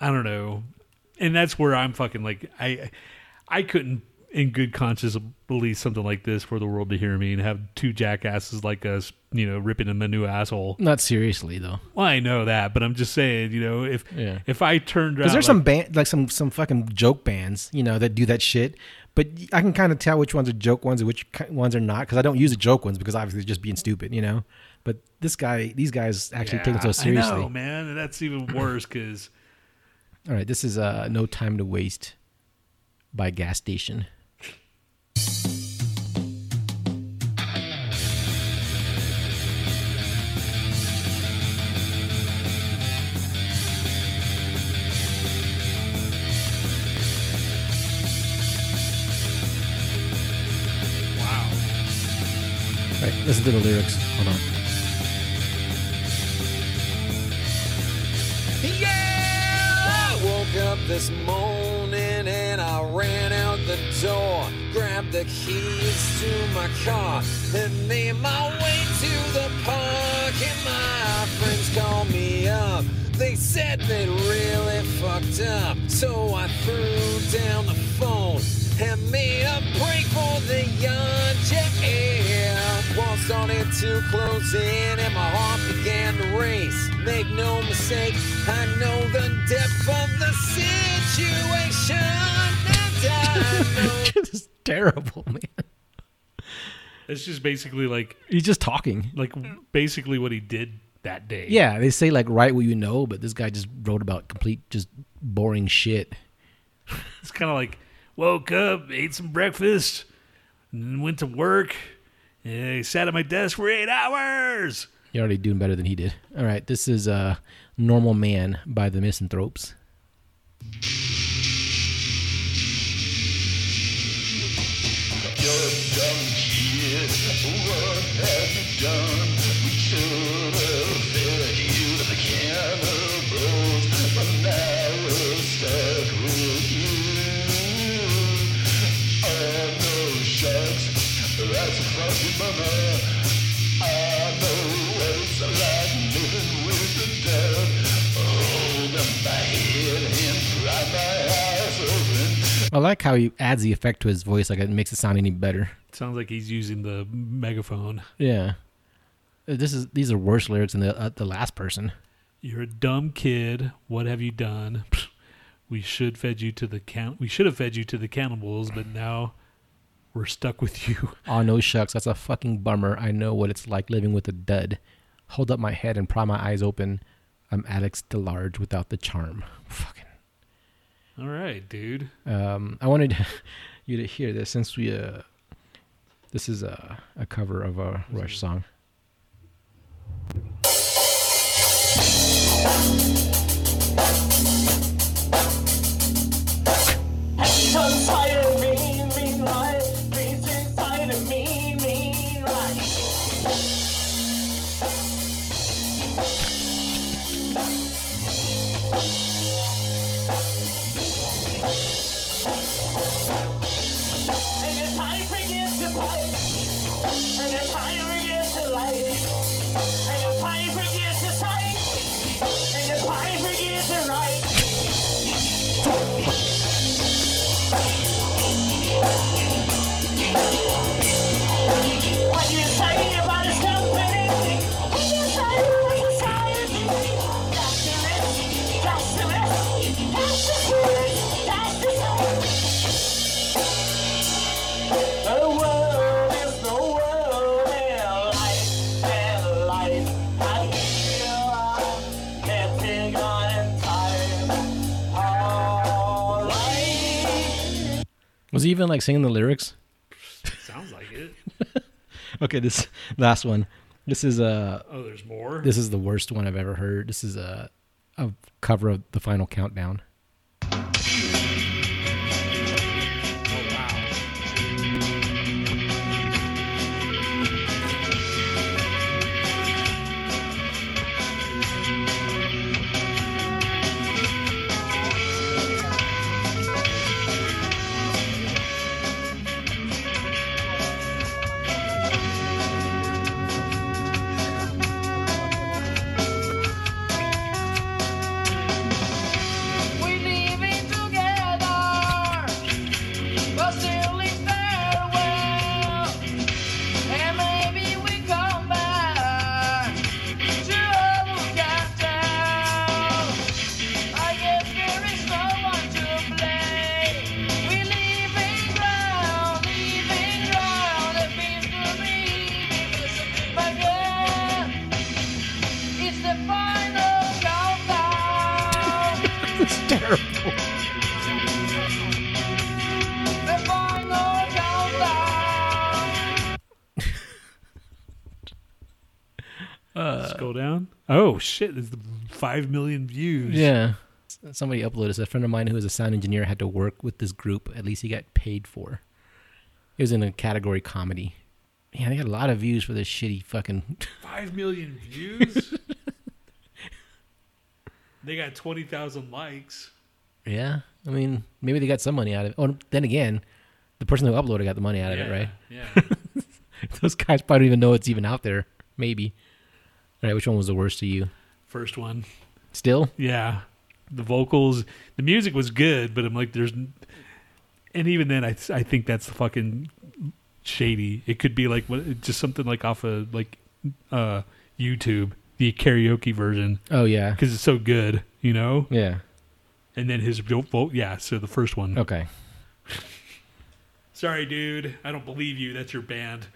I don't know. And that's where I'm fucking like I I couldn't in good conscience believe something like this for the world to hear me and have two jackasses like us, you know, ripping him a new asshole. not seriously though. Well, I know that, but I'm just saying, you know, if Yeah. if I turned around Because there's like, some band, like some some fucking joke bands, you know, that do that shit. But I can kind of tell which ones are joke ones and which ones are not. Because I don't use the joke ones because obviously they're just being stupid, you know. But this guy, these guys actually take it so seriously. I know, man, and that's even worse because All right, this is uh, "No Time to Waste" by Gas Station listen to the lyrics. Hold on. Yeah! I woke up this morning and I ran out the door, grabbed the keys to my car, and made my way to the park. And my friends called me up. They said they really fucked up, so I threw down the phone and made a break for the yard. Yeah, wall started to close in, and my heart began to race. Make no mistake, I know the depth of the situation, and I know. this is terrible, man. It's just basically like He's just talking. like basically what he did that day. Yeah, they say like write what you know, but this guy just wrote about complete just boring shit. It's kind of like woke up, ate some breakfast, and went to work. And I sat at my desk for eight hours. You're already doing better than he did. All right, this is uh, "Normal Man" by the Misanthropes. What have you done? I like how he adds the effect to his voice, like it makes it sound any better. Sounds like he's using the megaphone. Yeah, Uh, this is these are worse lyrics than the uh, the last person. You're a dumb kid. What have you done? We should fed you to the can- We should have fed you to the cannibals, but now we're stuck with you. Oh no, shucks, that's a fucking bummer. I know what it's like living with a dud. Hold up my head and pry my eyes open. I'm Alex DeLarge without the charm. Fucking. All right, dude. Um, I wanted you to hear this since we uh, this is a a cover of a Rush song. Inside of me, Was he even like singing the lyrics? Sounds like it. Okay, this last one. This is uh Oh, there's more. this is the worst one I've ever heard. This is a a cover of the Final Countdown. Five million views. Yeah. Somebody uploaded this. A friend of mine who was a sound engineer had to work with this group. At least he got paid for. It was in a category comedy. Yeah, they got a lot of views for this shitty fucking. Five million views. they got twenty thousand likes. yeah, I mean, maybe they got some money out of it. Oh, then again, the person who uploaded got the money out of it, right? Yeah. Those guys probably don't even know it's even out there. Maybe. All right, which one was the worst to you? First one. Still? Yeah. The vocals, the music was good, but I'm like, there's, and even then, I I think that's fucking shady. It could be like what, just something like off of like uh YouTube, the karaoke version, Oh yeah, because it's so good, you know. yeah. And then his vote, yeah. So the first one. Okay. Sorry, dude. I don't believe you. That's your band.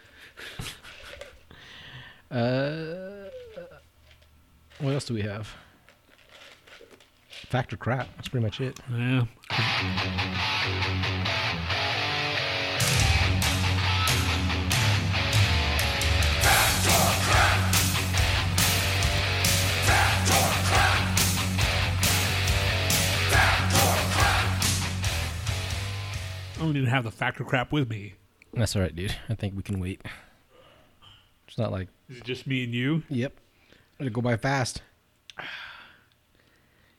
Uh, what else do we have? Factor crap. That's pretty much it. Yeah. I don't even have the factor crap with me. That's all right, dude. I think we can wait. It's not like. Is it just me and you? Yep. It'll go by fast.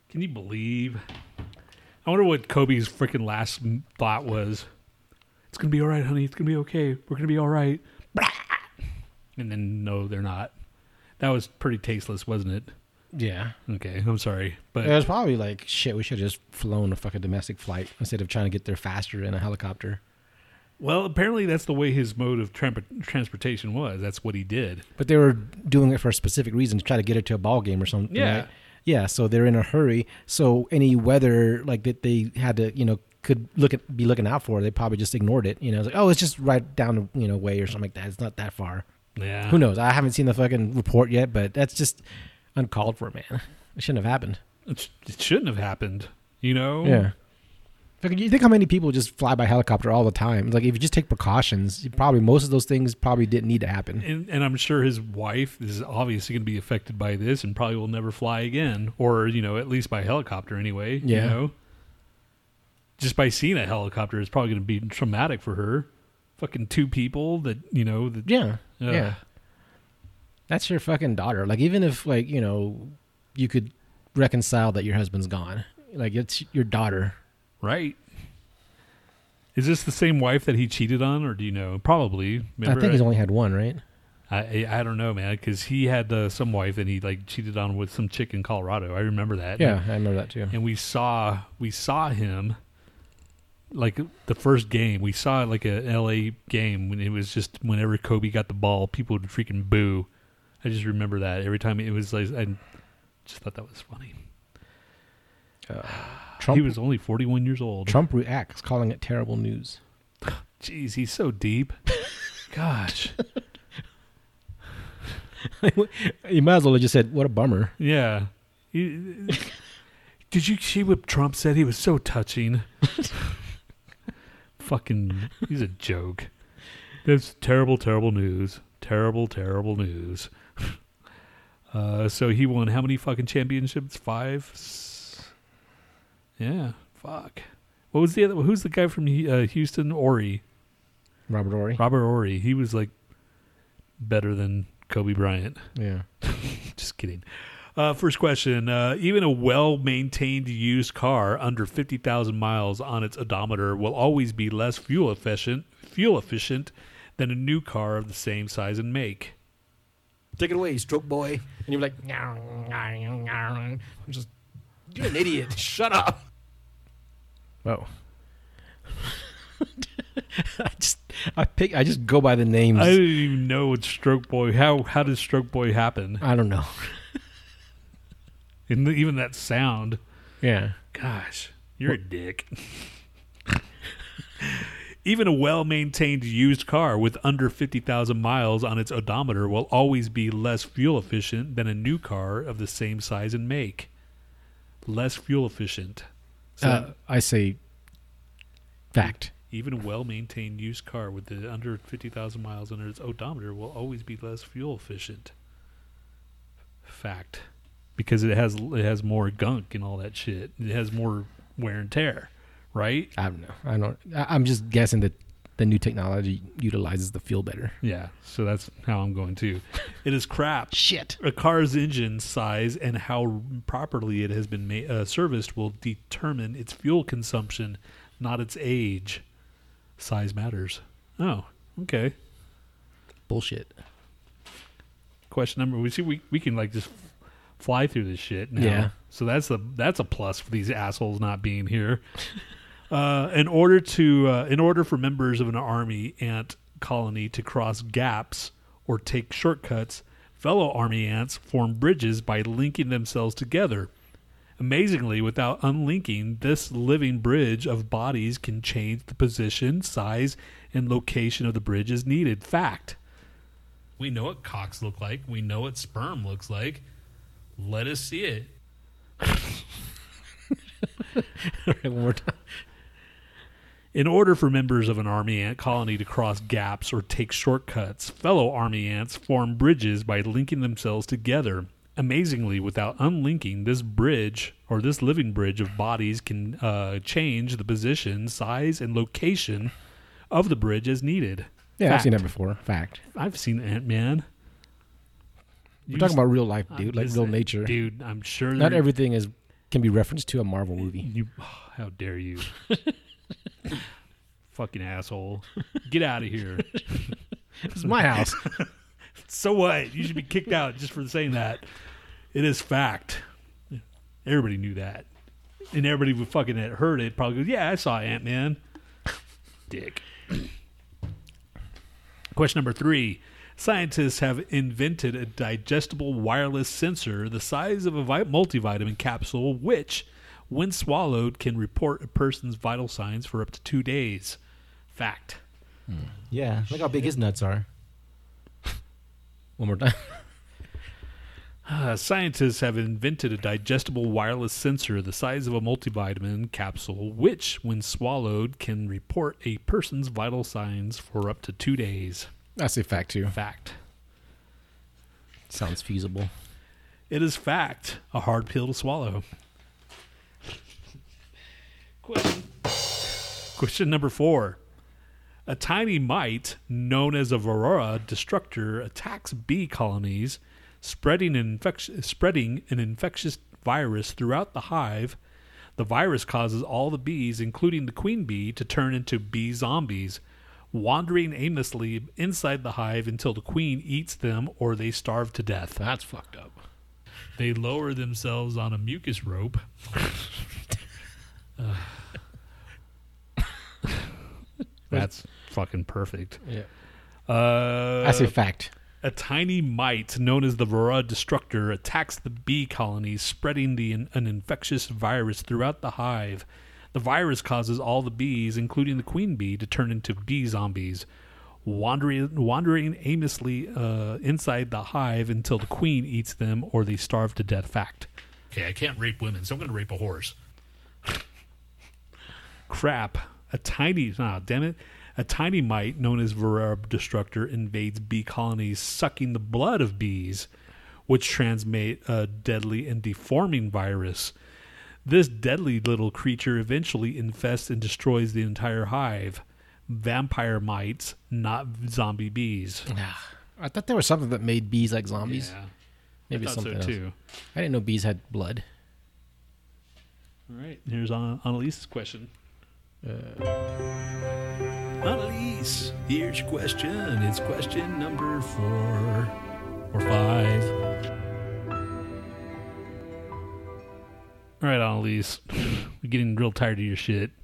Can you believe? I wonder what Kobe's freaking last thought was. It's gonna be all right, honey. It's gonna be okay. We're gonna be all right. And then no, they're not. That was pretty tasteless, wasn't it? Yeah. Okay, I'm sorry, but It was probably like shit. We should have just flown a fucking domestic flight instead of trying to get there faster in a helicopter. Well, apparently that's the way his mode of transportation was. That's what he did. But they were doing it for a specific reason to try to get it to a ball game or something. Yeah. right? Yeah. So they're in a hurry. So any weather like that they had to, you know, could look at be looking out for, they probably just ignored it. You know, it's like, oh, it's just right down the you know way or something like that. It's not that far. Yeah. Who knows? I haven't seen the fucking report yet, but that's just uncalled for, man. It shouldn't have happened. It shouldn't have happened. You know. Yeah. Fucking- You think how many people just fly by helicopter all the time? Like if you just take precautions, you probably most of those things probably didn't need to happen. And, and I'm sure his wife is obviously going to be affected by this and probably will never fly again, or you know, at least by helicopter anyway. Yeah. You know, just by seeing a helicopter is probably going to be traumatic for her. Fucking two people that you know. That, Yeah. Ugh. Yeah. That's your fucking daughter. Like even if like, you know, you could reconcile that your husband's gone. Like it's your daughter. Right. Is this the same wife that he cheated on, or do you know? Probably. Remember, I think he's only had one, right? I I, I don't know, man, because he had uh, some wife and he like cheated on with some chick in Colorado. I remember that. Yeah, I remember that too. and we saw we saw him like the first game we saw like a LA game when it was just whenever Kobe got the ball people would freaking boo I just remember that every time it was like I just thought that was funny Trump he was only 41 years old. Trump reacts calling it terrible news. jeez he's so deep. Gosh. You might as well have just said, "What a bummer." yeah. Did you see what Trump said? He was so touching. Fucking he's a joke. That's terrible terrible news. Terrible terrible news. Uh so he won how many fucking championships? Five yeah fuck what was the other who's the guy from uh, houston Horry Robert Horry. robert Horry he was like better than kobe bryant Yeah. just kidding. Uh, first question. Uh, even a well maintained used car under 50,000 miles on its odometer will always be less fuel efficient, fuel efficient than a new car of the same size and make. Take it away, stroke boy. And you're like, I'm just, you're an idiot. Shut up. Oh. I just, I pick, I just go by the names. I didn't even know what Stroke Boy. How how does Stroke Boy happen? I don't know. And even that sound. Yeah. Gosh, you're a dick. Even a well maintained used car with under 50,000 miles on its odometer will always be less fuel efficient than a new car of the same size and make. Less fuel efficient. Uh, I say fact. even a well maintained used car with the under 50,000 miles under its odometer will always be less fuel efficient. Fact. Because it has it has more gunk and all that shit. It has more wear and tear, right? I don't know. I don't. I, I'm just guessing that the new technology utilizes the fuel better. Yeah, so that's how I'm going to. It is crap. Shit. A car's engine size and how properly it has been ma- uh, serviced will determine its fuel consumption, not its age. Size matters. Oh, okay. Bullshit. Question number. We see we we can like just fly through this shit now. Yeah. So that's a that's a plus for these assholes not being here. uh, in order to uh, in order for members of an army ant colony to cross gaps or take shortcuts, fellow army ants form bridges by linking themselves together. Amazingly, without unlinking, this living bridge of bodies can change the position, size, and location of the bridge as needed. Fact. We know what cocks look like. We know what sperm looks like. Let us see it. One more time. In order for members of an army ant colony to cross gaps or take shortcuts, fellow army ants form bridges by linking themselves together. Amazingly, without unlinking, this bridge or this living bridge of bodies can uh, change the position, size, and location of the bridge as needed. Yeah, I've seen that before. Fact. I've seen Ant Man. We're talking about real life, dude, like real nature. Dude, I'm sure Not everything is can be referenced to a Marvel movie. You, how dare you? Fucking asshole! Get out of here. It's my house. So what? You should be kicked out just for saying that. It is fact. Everybody knew that, and everybody would fucking had heard it. Probably goes, "Yeah, I saw Ant Man." Dick. Question number three. Scientists have invented a digestible wireless sensor the size of a vi- multivitamin capsule, which, when swallowed, can report a person's vital signs for up to two days. Fact. yeah, look how big his nuts are. One more time. Uh, scientists have invented a digestible wireless sensor the size of a multivitamin capsule, which, when swallowed, can report a person's vital signs for up to two days. That's a fact too. Fact. Sounds feasible. It is fact. A hard pill to swallow. Question. Question number four. A tiny mite known as a Varroa destructor attacks bee colonies, spreading an, infec- spreading an infectious virus throughout the hive. The virus causes all the bees, including the queen bee, to turn into bee zombies, wandering aimlessly inside the hive until the queen eats them or they starve to death. That's fucked up. They lower themselves on a mucus rope. That's fucking perfect. Yeah. Uh, That's a fact. a tiny mite known as the Varroa destructor attacks the bee colonies, spreading the, an infectious virus throughout the hive. The virus causes all the bees, including the queen bee, to turn into bee zombies, wandering wandering aimlessly uh, inside the hive until the queen eats them or they starve to death. Fact. Okay, I can't rape women, so I'm going to rape a horse. Crap. A tiny, ah, damn it. A tiny mite known as Varroa destructor invades bee colonies, sucking the blood of bees, which transmit a deadly and deforming virus. This deadly little creature eventually infests and destroys the entire hive. Vampire mites, not zombie bees. I thought there was something that made bees like zombies. Yeah, Maybe I thought something so else. too. I didn't know bees had blood. All right, here's Anna- Annalise's question. Annalise, here's your question. It's question number four or five. All right, Annalise, we're getting real tired of your shit.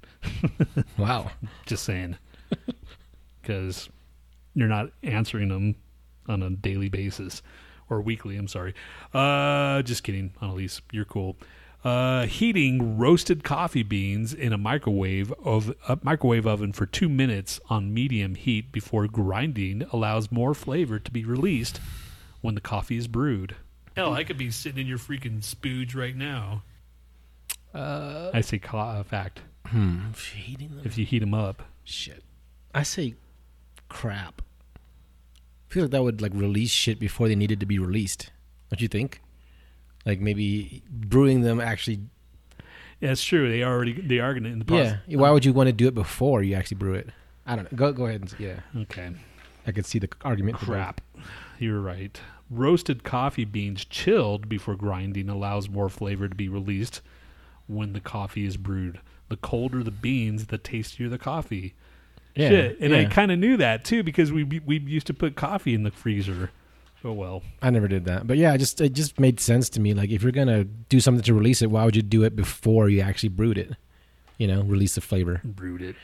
Wow. Just saying, because you're not answering them on a daily basis or weekly. I'm sorry. Uh, just kidding, Annalise. You're cool. Uh, heating roasted coffee beans in a microwave of a microwave oven for two minutes on medium heat before grinding allows more flavor to be released when the coffee is brewed. Hell, I could be sitting in your freaking spooge right now. Uh, I say co- uh, fact. hmm. Heating them. If you heat them up, Shit. I say crap. I feel like that would like release shit before they needed to be released. Don't you think? Like maybe brewing them actually. yeah, it's true. They already they are gonna in the process. Yeah. Why would you want to do it before you actually brew it? I don't know. Go go ahead and yeah. Okay. I could see the argument. Crap. You're right. Roasted coffee beans chilled before grinding allows more flavor to be released when the coffee is brewed. The colder the beans, the tastier the coffee. Yeah, Shit. And I kind of knew that too because we we used to put coffee in the freezer. Oh well. I never did that, but yeah, it just it just made sense to me. Like if you're gonna do something to release it, why would you do it before you actually brewed it? You know, release the flavor. brewed it.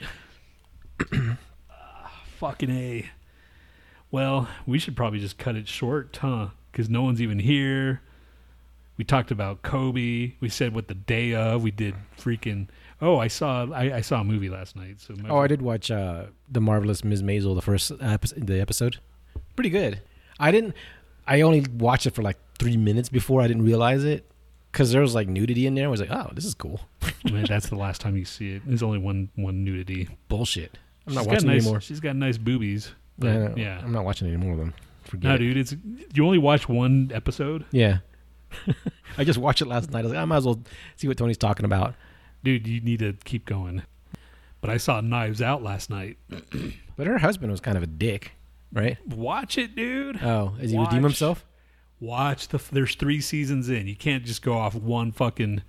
Ah, fucking a. Well, we should probably just cut it short, huh? Because no one's even here. We talked about Kobe. We said what the day of. We did freaking. Oh, I saw. I, I saw a movie last night. So Oh, I did watch uh, the marvelous Ms. Maisel, the first episode, the episode. Pretty good. I didn't. I only watched it for like three minutes before I didn't realize it because there was like nudity in there. I was like, oh, this is cool. Man, that's the last time you see it. There's only one one nudity. Bullshit. I'm not She's watching nice, anymore. She's got nice boobies. But, Yeah, no, yeah. I'm not watching any more of them. Forget No, dude. It's you only watch one episode, Yeah. I just watched it last night. I was like, I might as well see what Tony's talking about. dude. You need to keep going. But I saw Knives Out last night. But her husband was kind of a dick, right? Watch it, dude. Oh, is he redeem himself? Watch the. There's three seasons in. You can't just go off one fucking.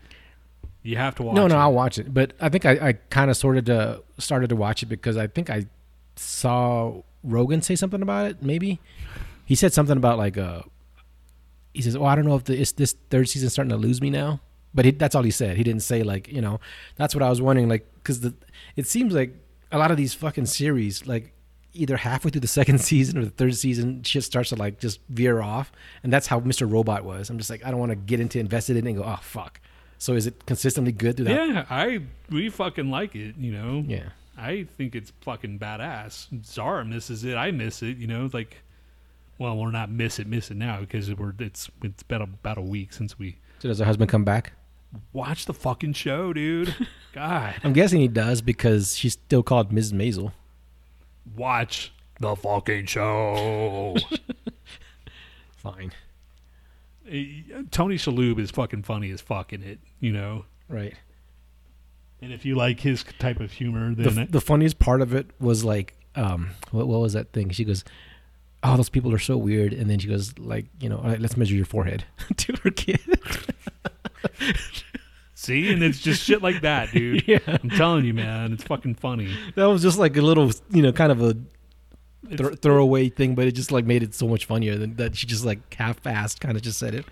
You have to watch. No, no, it. I'll watch it. But I think I, I kind of sorted to started to watch it because I think I saw Rogan say something about it. Maybe he said something about like uh, he says, "Oh, I don't know if the, is this third season starting to lose me now." But he, that's all he said. He didn't say like you know. That's what I was wondering. Like because the it seems like a lot of these fucking series like either halfway through the second season or the third season shit starts to like just veer off and that's how mr robot was i'm just like i don't want to get into invested in it and go oh fuck so is it consistently good through that Yeah, I we fucking like it. You know. yeah I think it's fucking badass. Zara misses it. I miss it. You know, like. Well, we're not miss it, miss it now because we're it's it's been about a week since we so does her husband come back Watch the fucking show, dude. God, i'm guessing he does because she's still called ms maisel watch the fucking show. fine Tony Shalhoub is fucking funny as fuck in it. You know. right And if you like his type of humor, the, then the funniest part of it was like um what, what was that thing she goes oh those people are so weird and then she goes like you know all right let's measure your forehead to her kid see, and it's just shit like that, dude. Yeah. I'm telling you, man, it's fucking funny. that was just like a little you know kind of a throwaway thing but it just like made it so much funnier than that she just like half-assed kind of just said it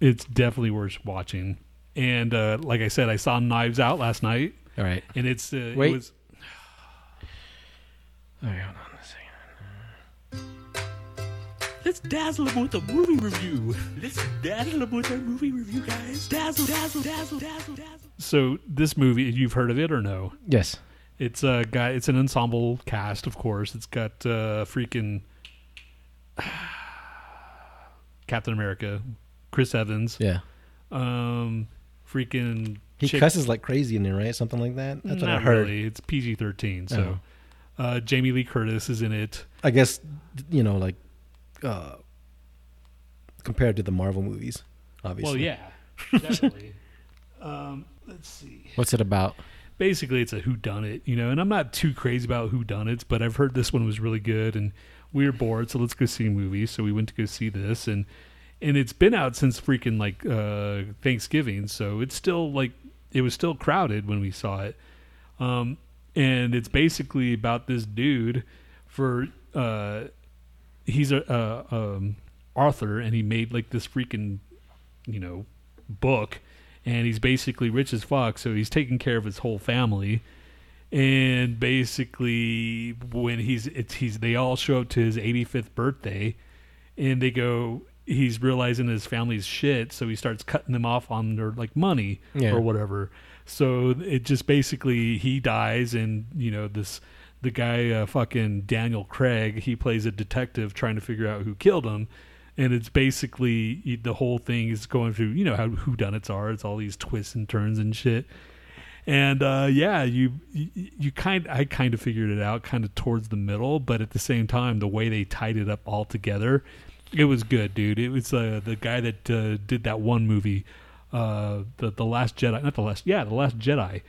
it's definitely worth watching. And uh, like I said, I saw Knives Out last night, all right and it's uh, it Wait. was all right hold on let's dazzle them with a movie review. Let's dazzle them with a movie review, guys. Dazzle, dazzle, dazzle, dazzle, dazzle. So this movie, you've heard of it or no? yes It's a guy. It's an ensemble cast, of course. It's got uh, freaking Captain America, Chris Evans, yeah um, freaking. he chick- cusses like crazy in there right something like that that's what Not i heard really. It's PG thirteen. So, uh, Jamie Lee Curtis is in it. i guess you know like uh compared to the marvel movies obviously Well, yeah, definitely. um, let's see. what's it about basically it's a who done it, you know, and I'm not too crazy about who done it, but I've heard this one was really good and we were bored, so let's go see a movie. So we went to go see this and and it's been out since freaking like uh Thanksgiving, so it's still like it was still crowded when we saw it. Um and it's basically about this dude for uh he's a uh, um author and he made like this freaking you know book and he's basically rich as fuck. So he's taking care of his whole family. And basically when he's it's he's they all show up to his 85th birthday and they go he's realizing his family's shit. So he starts cutting them off on their like money Yeah. or whatever. So it just basically he dies and you know this the guy uh, fucking Daniel Craig he plays a detective trying to figure out who killed him. And it's basically the whole thing is going through you know how whodunits are. It's all these twists and turns and shit. And uh, yeah you, you kind I kind of figured it out kind of towards the middle but at the same time the way they tied it up all together it was good dude. It was uh, the guy that uh, did that one movie uh, the the last Jedi not the last yeah the last Jedi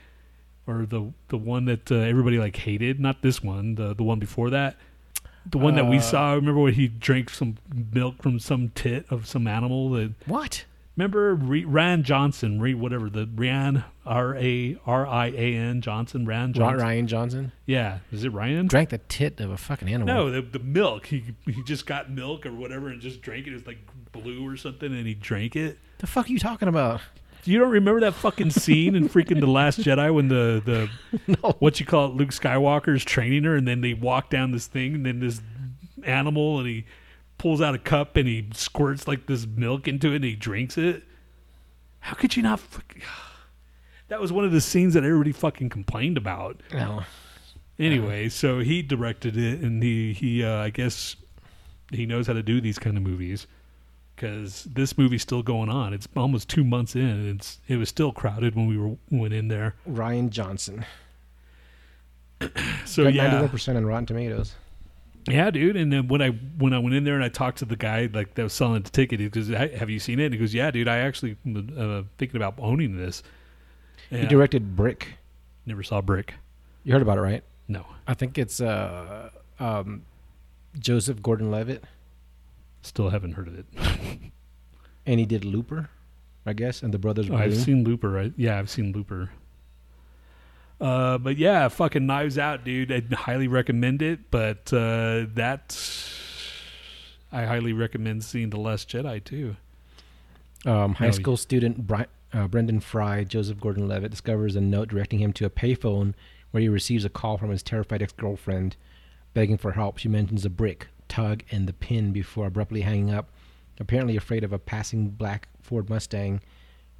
or the the one that uh, everybody like hated. Not this one, the the one before that. The one that we Uh, saw. Remember when he drank some milk from some tit of some animal? That What? remember Re, Rian Johnson, Re, whatever the Ryan R A R I A N Johnson, Rian Johnson. Rian Johnson Yeah, is it Ryan? drank the tit of a fucking animal. No, the, the milk. He he just got milk or whatever and just drank it. It was like blue or something, and he drank it. the fuck are you talking about? You don't remember that fucking scene in freaking the Last Jedi when the the No. what you call it, Luke Skywalker's training her, and then they walk down this thing, and then this animal, and he pulls out a cup and he squirts like this milk into it, and he drinks it. How could you not? Fuck, that was one of the scenes that everybody fucking complained about. No. Anyway, so he directed it, and he he uh, I guess he knows how to do these kind of movies because this movie's still going on. It's almost two months in, and it's it was still crowded when we were went in there. Rian Johnson. So yeah, 91% on Rotten Tomatoes. yeah, dude. And then when I when I went in there and I talked to the guy like that was selling the ticket, he goes, "Have you seen it?" And he goes, "Yeah, dude. I actually uh, thinking about owning this." He directed Brick. never saw Brick. You heard about it, right? No, I think it's uh, um, Joseph Gordon-Levitt, still haven't heard of it. and he did Looper, I guess, and the Brothers Oh, I've seen Looper, right? Yeah, I've seen Looper. Uh, but yeah, fucking Knives Out, dude. I'd highly recommend it. But uh, that I highly recommend seeing The Last Jedi too. Um, high No, school student Bri- uh, Brendan Frye, Joseph Gordon-Levitt, discovers a note directing him to a payphone where he receives a call from his terrified ex-girlfriend begging for help. She mentions a brick, tug, and the pin before abruptly hanging up, apparently afraid of a passing black Ford Mustang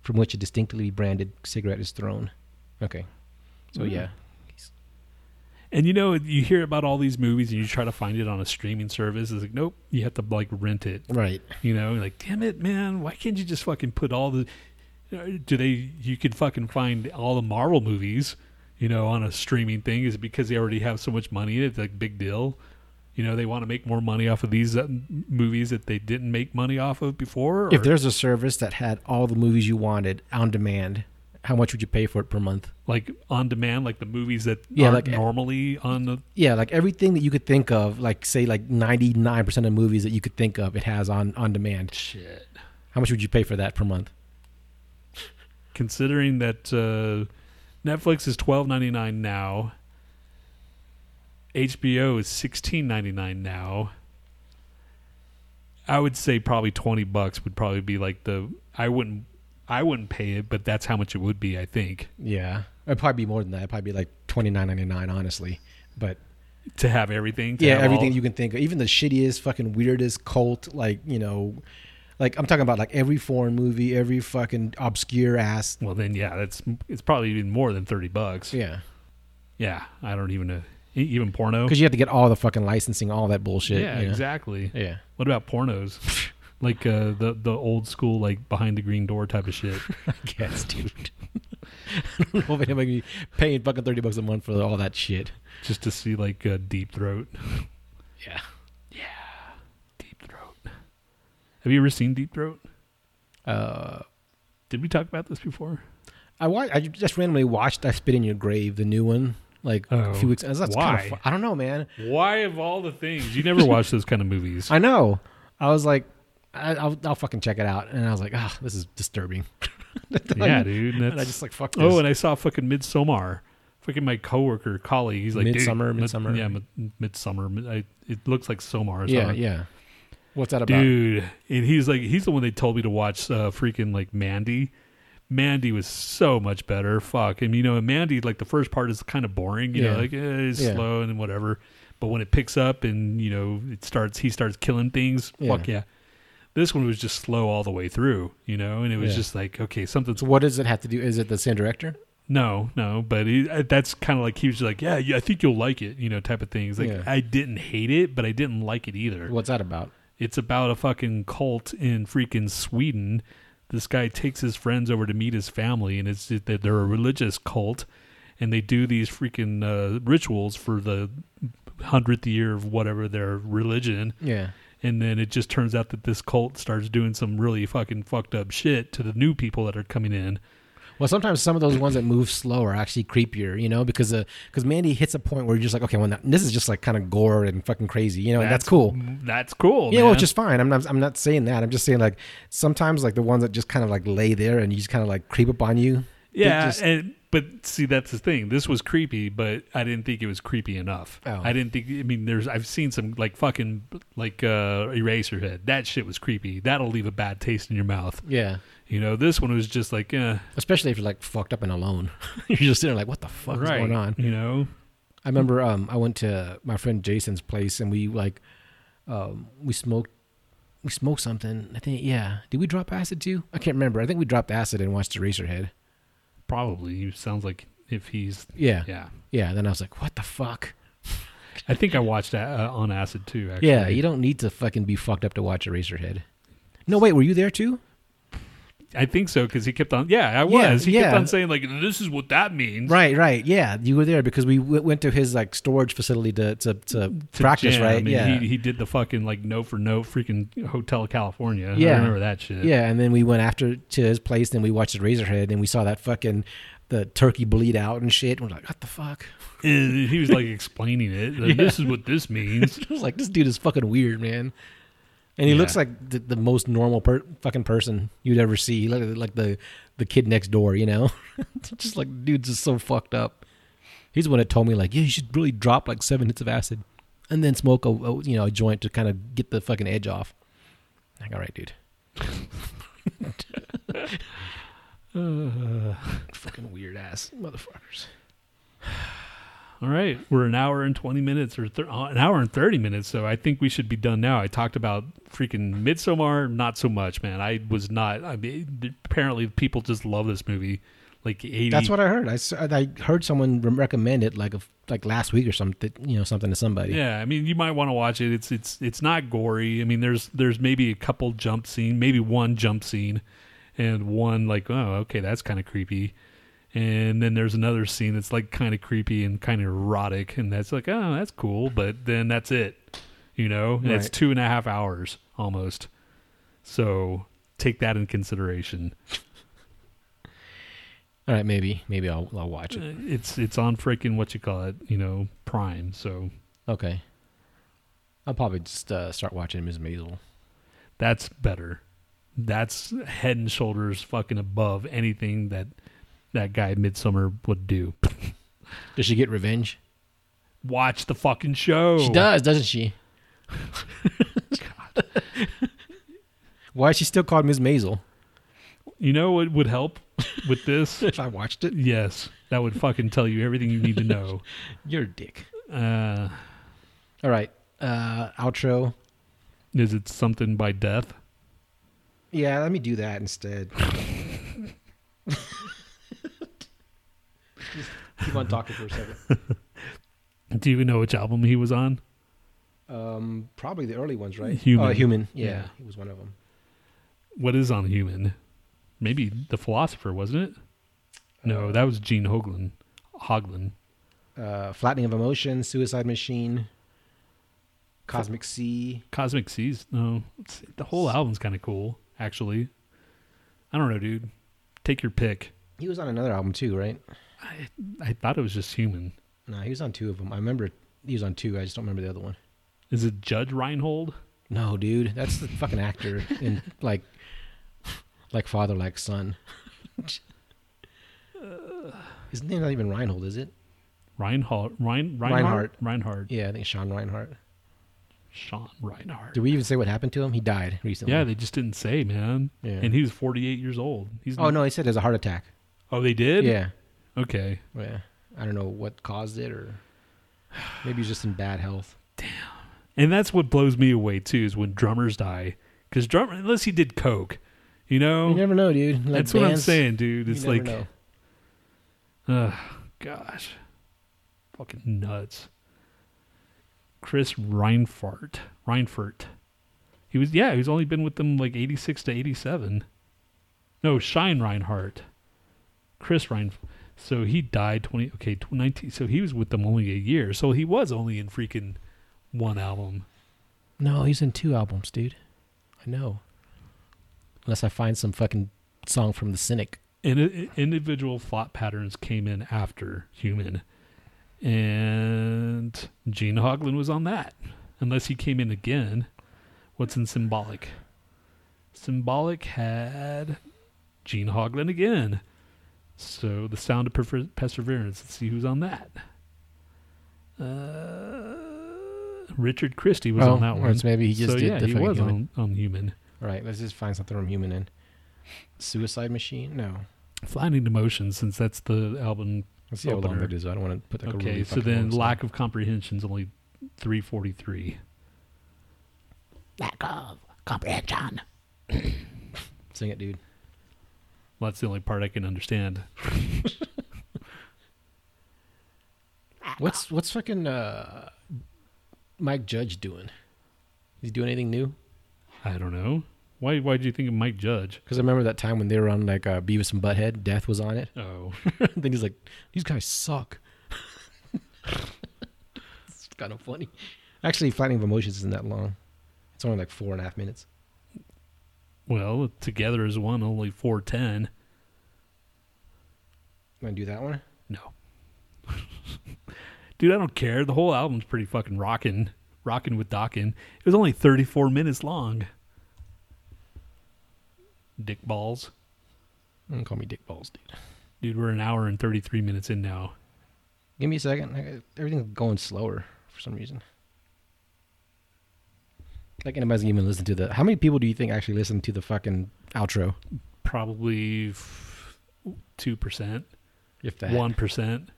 from which a distinctly branded cigarette is thrown. Okay. So, Mm. yeah. And you know, you hear about all these movies and you try to find it on a streaming service. It's like, nope, you have to like rent it. Right. You know, like, damn it, man, why can't you just fucking put all the? Do they? You could fucking find all the Marvel movies, you know, on a streaming thing. Is it because they already have so much money? in it? It's like big deal. You know, they want to make more money off of these uh, movies that they didn't make money off of before. If there's a service that had all the movies you wanted on demand, how much would you pay for it per month? like on demand, like the movies that Yeah, like- normally on the Yeah, like everything that you could think of, like say like 99% of movies that you could think of, it has on on demand. shit. How much would you pay for that per month? Considering that uh, Netflix is twelve ninety nine now, HBO is sixteen ninety nine now. I would say probably twenty bucks would probably be like the I wouldn't I wouldn't pay it, but that's how much it would be. I think Yeah. It'd probably be more than that. It'd probably be like 29.99 honestly. But to have everything. To yeah, have everything all- you can think of, even the shittiest fucking weirdest cult like, you know, like I'm talking about like every foreign movie, every fucking obscure ass. Well, then yeah, that's it's probably even more than thirty bucks. Yeah. Yeah, I don't even know. Even porno. Cuz you have to get all the fucking licensing, all that bullshit. yeah, you know? exactly. Yeah. What about pornos? like uh, the the old school like behind the green door type of shit. I guess, dude. I don't know if anybody paying fucking 30 bucks a month for all that shit. just to see like uh, deep throat. Yeah. Yeah. Deep throat. Have you ever seen Deep Throat? Uh Did we talk about this before? I watched. I just randomly watched I Spit in Your Grave, the new one, like a Oh, few weeks. That's kind why? of fun. I don't know, man. Why of all the things you never watch those kind of movies? I know. I was like, I, I'll, I'll fucking check it out, and I was like, ah, this is disturbing. yeah, dude. And I just like fuck this. oh, and I saw fucking Midsommar. Fucking my coworker, colleague. He's like, Midsommar, Mid- Midsommar. yeah, mid- Midsommar. Mid- I, it looks like Somar. yeah, yeah. What's that about? dude. And he's like, he's the one they told me to watch. Uh, freaking like Mandy. Mandy was so much better. Fuck. And you know, Mandy, like the first part is kind of boring. You Yeah. know, like eh, it's Yeah. slow and whatever. But when it picks up and you know it starts, he starts killing things. Yeah. Fuck yeah. This one was just slow all the way through. You know, and it was just like, okay, something's So what does it have to do? Is it the same director? no, no, but he, uh, that's kind of like he was like, yeah, yeah, I think you'll like it, you know, type of things. Like. I didn't hate it, but I didn't like it either. What's that about? It's about a fucking cult in freaking Sweden. This guy takes his friends over to meet his family, and it's that they're a religious cult, and they do these freaking uh, rituals for the hundredth year of whatever their religion. Yeah. And then it just turns out that this cult starts doing some really fucking fucked up shit to the new people that are coming in. Well, sometimes some of those ones that move slow are actually creepier, you know, because because Mandy hits a point where you're just like, okay, well, now, this is just like kind of gore and fucking crazy, you know, and that's, cool. That's cool. Yeah, man. which is fine. I'm not. I'm not saying that. I'm just saying like sometimes like the ones that just kind of like lay there and you just kind of like creep up on you. yeah, just- and but see that's the thing. This was creepy, but I didn't think it was creepy enough. Oh. I didn't think. I mean, there's I've seen some like fucking like uh Eraserhead. That shit was creepy. That'll leave a bad taste in your mouth. yeah, You know, this one was just like, eh, especially if you're like fucked up and alone. you're just sitting there like, what the fuck is going on? You know, I remember um, I went to my friend Jason's place and we like um, we smoked we smoked something. I think yeah. Did we drop acid too? I can't remember. I think we dropped acid and watched Eraserhead. probably he sounds like if he's Yeah. yeah. yeah. Then I was like, what the fuck? I think I watched that uh, on acid too. Actually, Yeah, you don't need to fucking be fucked up to watch Eraserhead. No, wait, were you there too? I think so because he kept on. Yeah, I Yeah, was. he kept on saying like, "This is what that means." Right, right. Yeah, you were there because we w- went to his like storage facility to to, to, to practice, jam, right? and yeah. he, he did the fucking like no for no freaking Hotel California. Yeah. I remember that shit. Yeah, and then we went after to his place, and we watched Eraserhead, and we saw that fucking the turkey bleed out and shit. And we're like, what the fuck? and he was like explaining it. Like, This is what this means. I was like, this dude is fucking weird, man. And he Yeah. looks like the, the most normal per- fucking person you'd ever see. Looked like the the kid next door, you know. just like dude's just so fucked up. He's the one that told me like, yeah, you should really drop like seven hits of acid, and then smoke a, a you know a joint to kind of get the fucking edge off. Like, all right, dude. fucking weird ass motherfuckers. All right, we're an hour and twenty minutes, or thir- uh, an hour and thirty minutes. So I think we should be done now. I talked about freaking Midsommar, not so much, man. I was not. I mean, apparently people just love this movie. Like eighty. That's what I heard. I, I heard someone recommend it like a, like last week or something. You know, something to somebody. Yeah, I mean, you might want to watch it. It's it's it's not gory. I mean, there's there's maybe a couple jump scene, maybe one jump scene, and one like, oh, okay, that's kind of creepy. And then there's another scene that's like kind of creepy and kind of erotic, and that's like, oh, that's cool. But then that's it, you know. And it's two and a half hours almost. So take that in consideration. All right, maybe maybe I'll I'll watch it. Uh, It's it's on freaking what you call it, you know, Prime. So Okay. I'll probably just uh, start watching Ms. Maisel. That's better. That's head and shoulders fucking above anything that that guy Midsommar would do. Does she get revenge? Watch the fucking show. She does, doesn't she? Why is she still called Ms. Maisel? You know what would help with this? If I watched it, yes, that would fucking tell you everything you need to know. you're a dick. Uh, All right, uh, outro. is it something by death? Yeah, let me do that instead. Just keep on talking for a second. Do you even know which album he was on? Um, probably the early ones, right? Human. Oh, human. Yeah, Yeah. he was one of them. What is on Human? Maybe The Philosopher, wasn't it? No, that was Gene Hoglan. Hoglan. Uh, Flattening of Emotion, Suicide Machine, Cosmic Sea. Cosmic Seas. No, it's, the whole album's kind of cool, actually. I don't know, dude. Take your pick. He was on another album too, right? I I thought it was just human. No, he was on two of them. I remember he was on two. I just don't remember the other one. Is it Judge Reinhold? No, dude, that's the fucking actor in like, like father, like son. His name's not even Reinhold, is it? Reinhold? Rein, Reinhardt. Reinhardt? Reinhardt. Yeah, I think Sean Reinhardt. Sean Reinhardt. Did we even say what happened to him? He died recently. Yeah, they just didn't say, man. Yeah. And he was 48 years old. He's oh no, he said it was a heart attack. Oh, they did? Yeah, Okay. yeah. I don't know what caused it, or maybe he's just in bad health. Damn. And that's what blows me away too is when drummers die. Because drummer, unless he did coke, you know, You never know, dude. Like that's what I'm saying, dude. It's like, know. Gosh, fucking nuts. Chris Reinfart, Reinfurt. He was yeah, he's only been with them like eighty six to eighty seven. No, Shine Reinhardt. Chris Rein. So he died twenty. Okay, tw- nineteen. So he was with them only a year. So he was only in freaking one album. No, he's in two albums, dude. I know. Unless I find some fucking song from The Cynic in, individual thought patterns came in after human, and Gene Hoglan was on that. Unless he came in again, what's in symbolic? Symbolic had Gene Hoglan again. So the sound of perfer- perseverance. Let's see who's on that. Uh, Richard Christy was Oh, on that one. it's maybe he just so did yeah, he was human. on, on human. All right, let's just find something from Human in. Suicide Machine? No. Flattening Motion, since that's the album. Let's see how long Opener. that is. I don't want to put like a okay, really so then long song. lack of comprehension is only three forty three. Lack of comprehension. Sing it, dude. Well, that's the only part I can understand. What's what's fucking uh, Mike Judge doing? He's doing anything new? I don't know. Why? Why do you think of Mike Judge? Because I remember that time when they were on like uh, Beavis and Butthead. Death was on it. Oh, then he's like, "These guys suck." it's kind of funny. Actually, Flattening of Emotions isn't that long. It's only like four and a half minutes. Well, together as one, only four ten. Want to do that one? No, dude, I don't care. The whole album's pretty fucking rocking, rocking with Dawkin. It was only thirty four minutes long. Dick balls, Don't call me Dick Balls, dude. dude. We're an hour and thirty three minutes in now. Give me a second. Everything's going slower for some reason. Like anybody's gonna even listen to the. How many people do you think actually listen to the fucking outro? Probably two percent, If that one percent.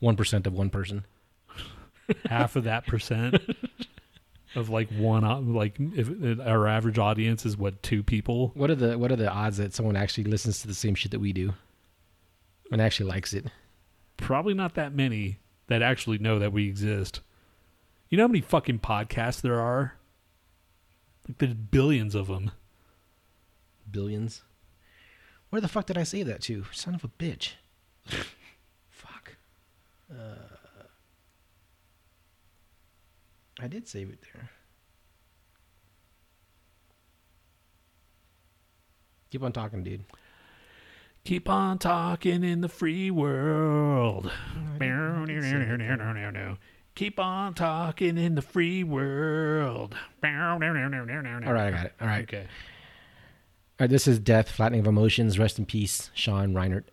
one percent of one person. half of that percent of like one au- like if if our average audience is what two people What are the what are the odds that someone actually listens to the same shit that we do and actually likes it? probably not that many that actually know that we exist you know how many fucking podcasts there are like there's billions of them Billions. Where the fuck did I save that to? Son of a bitch. fuck. Uh, I did save it there. Keep on talking, dude. keep on talking in the free world keep on talking in the free world all right, I got it. All right. okay All right, this is Death, Flattening of Emotions. Rest in peace, Sean Reinert.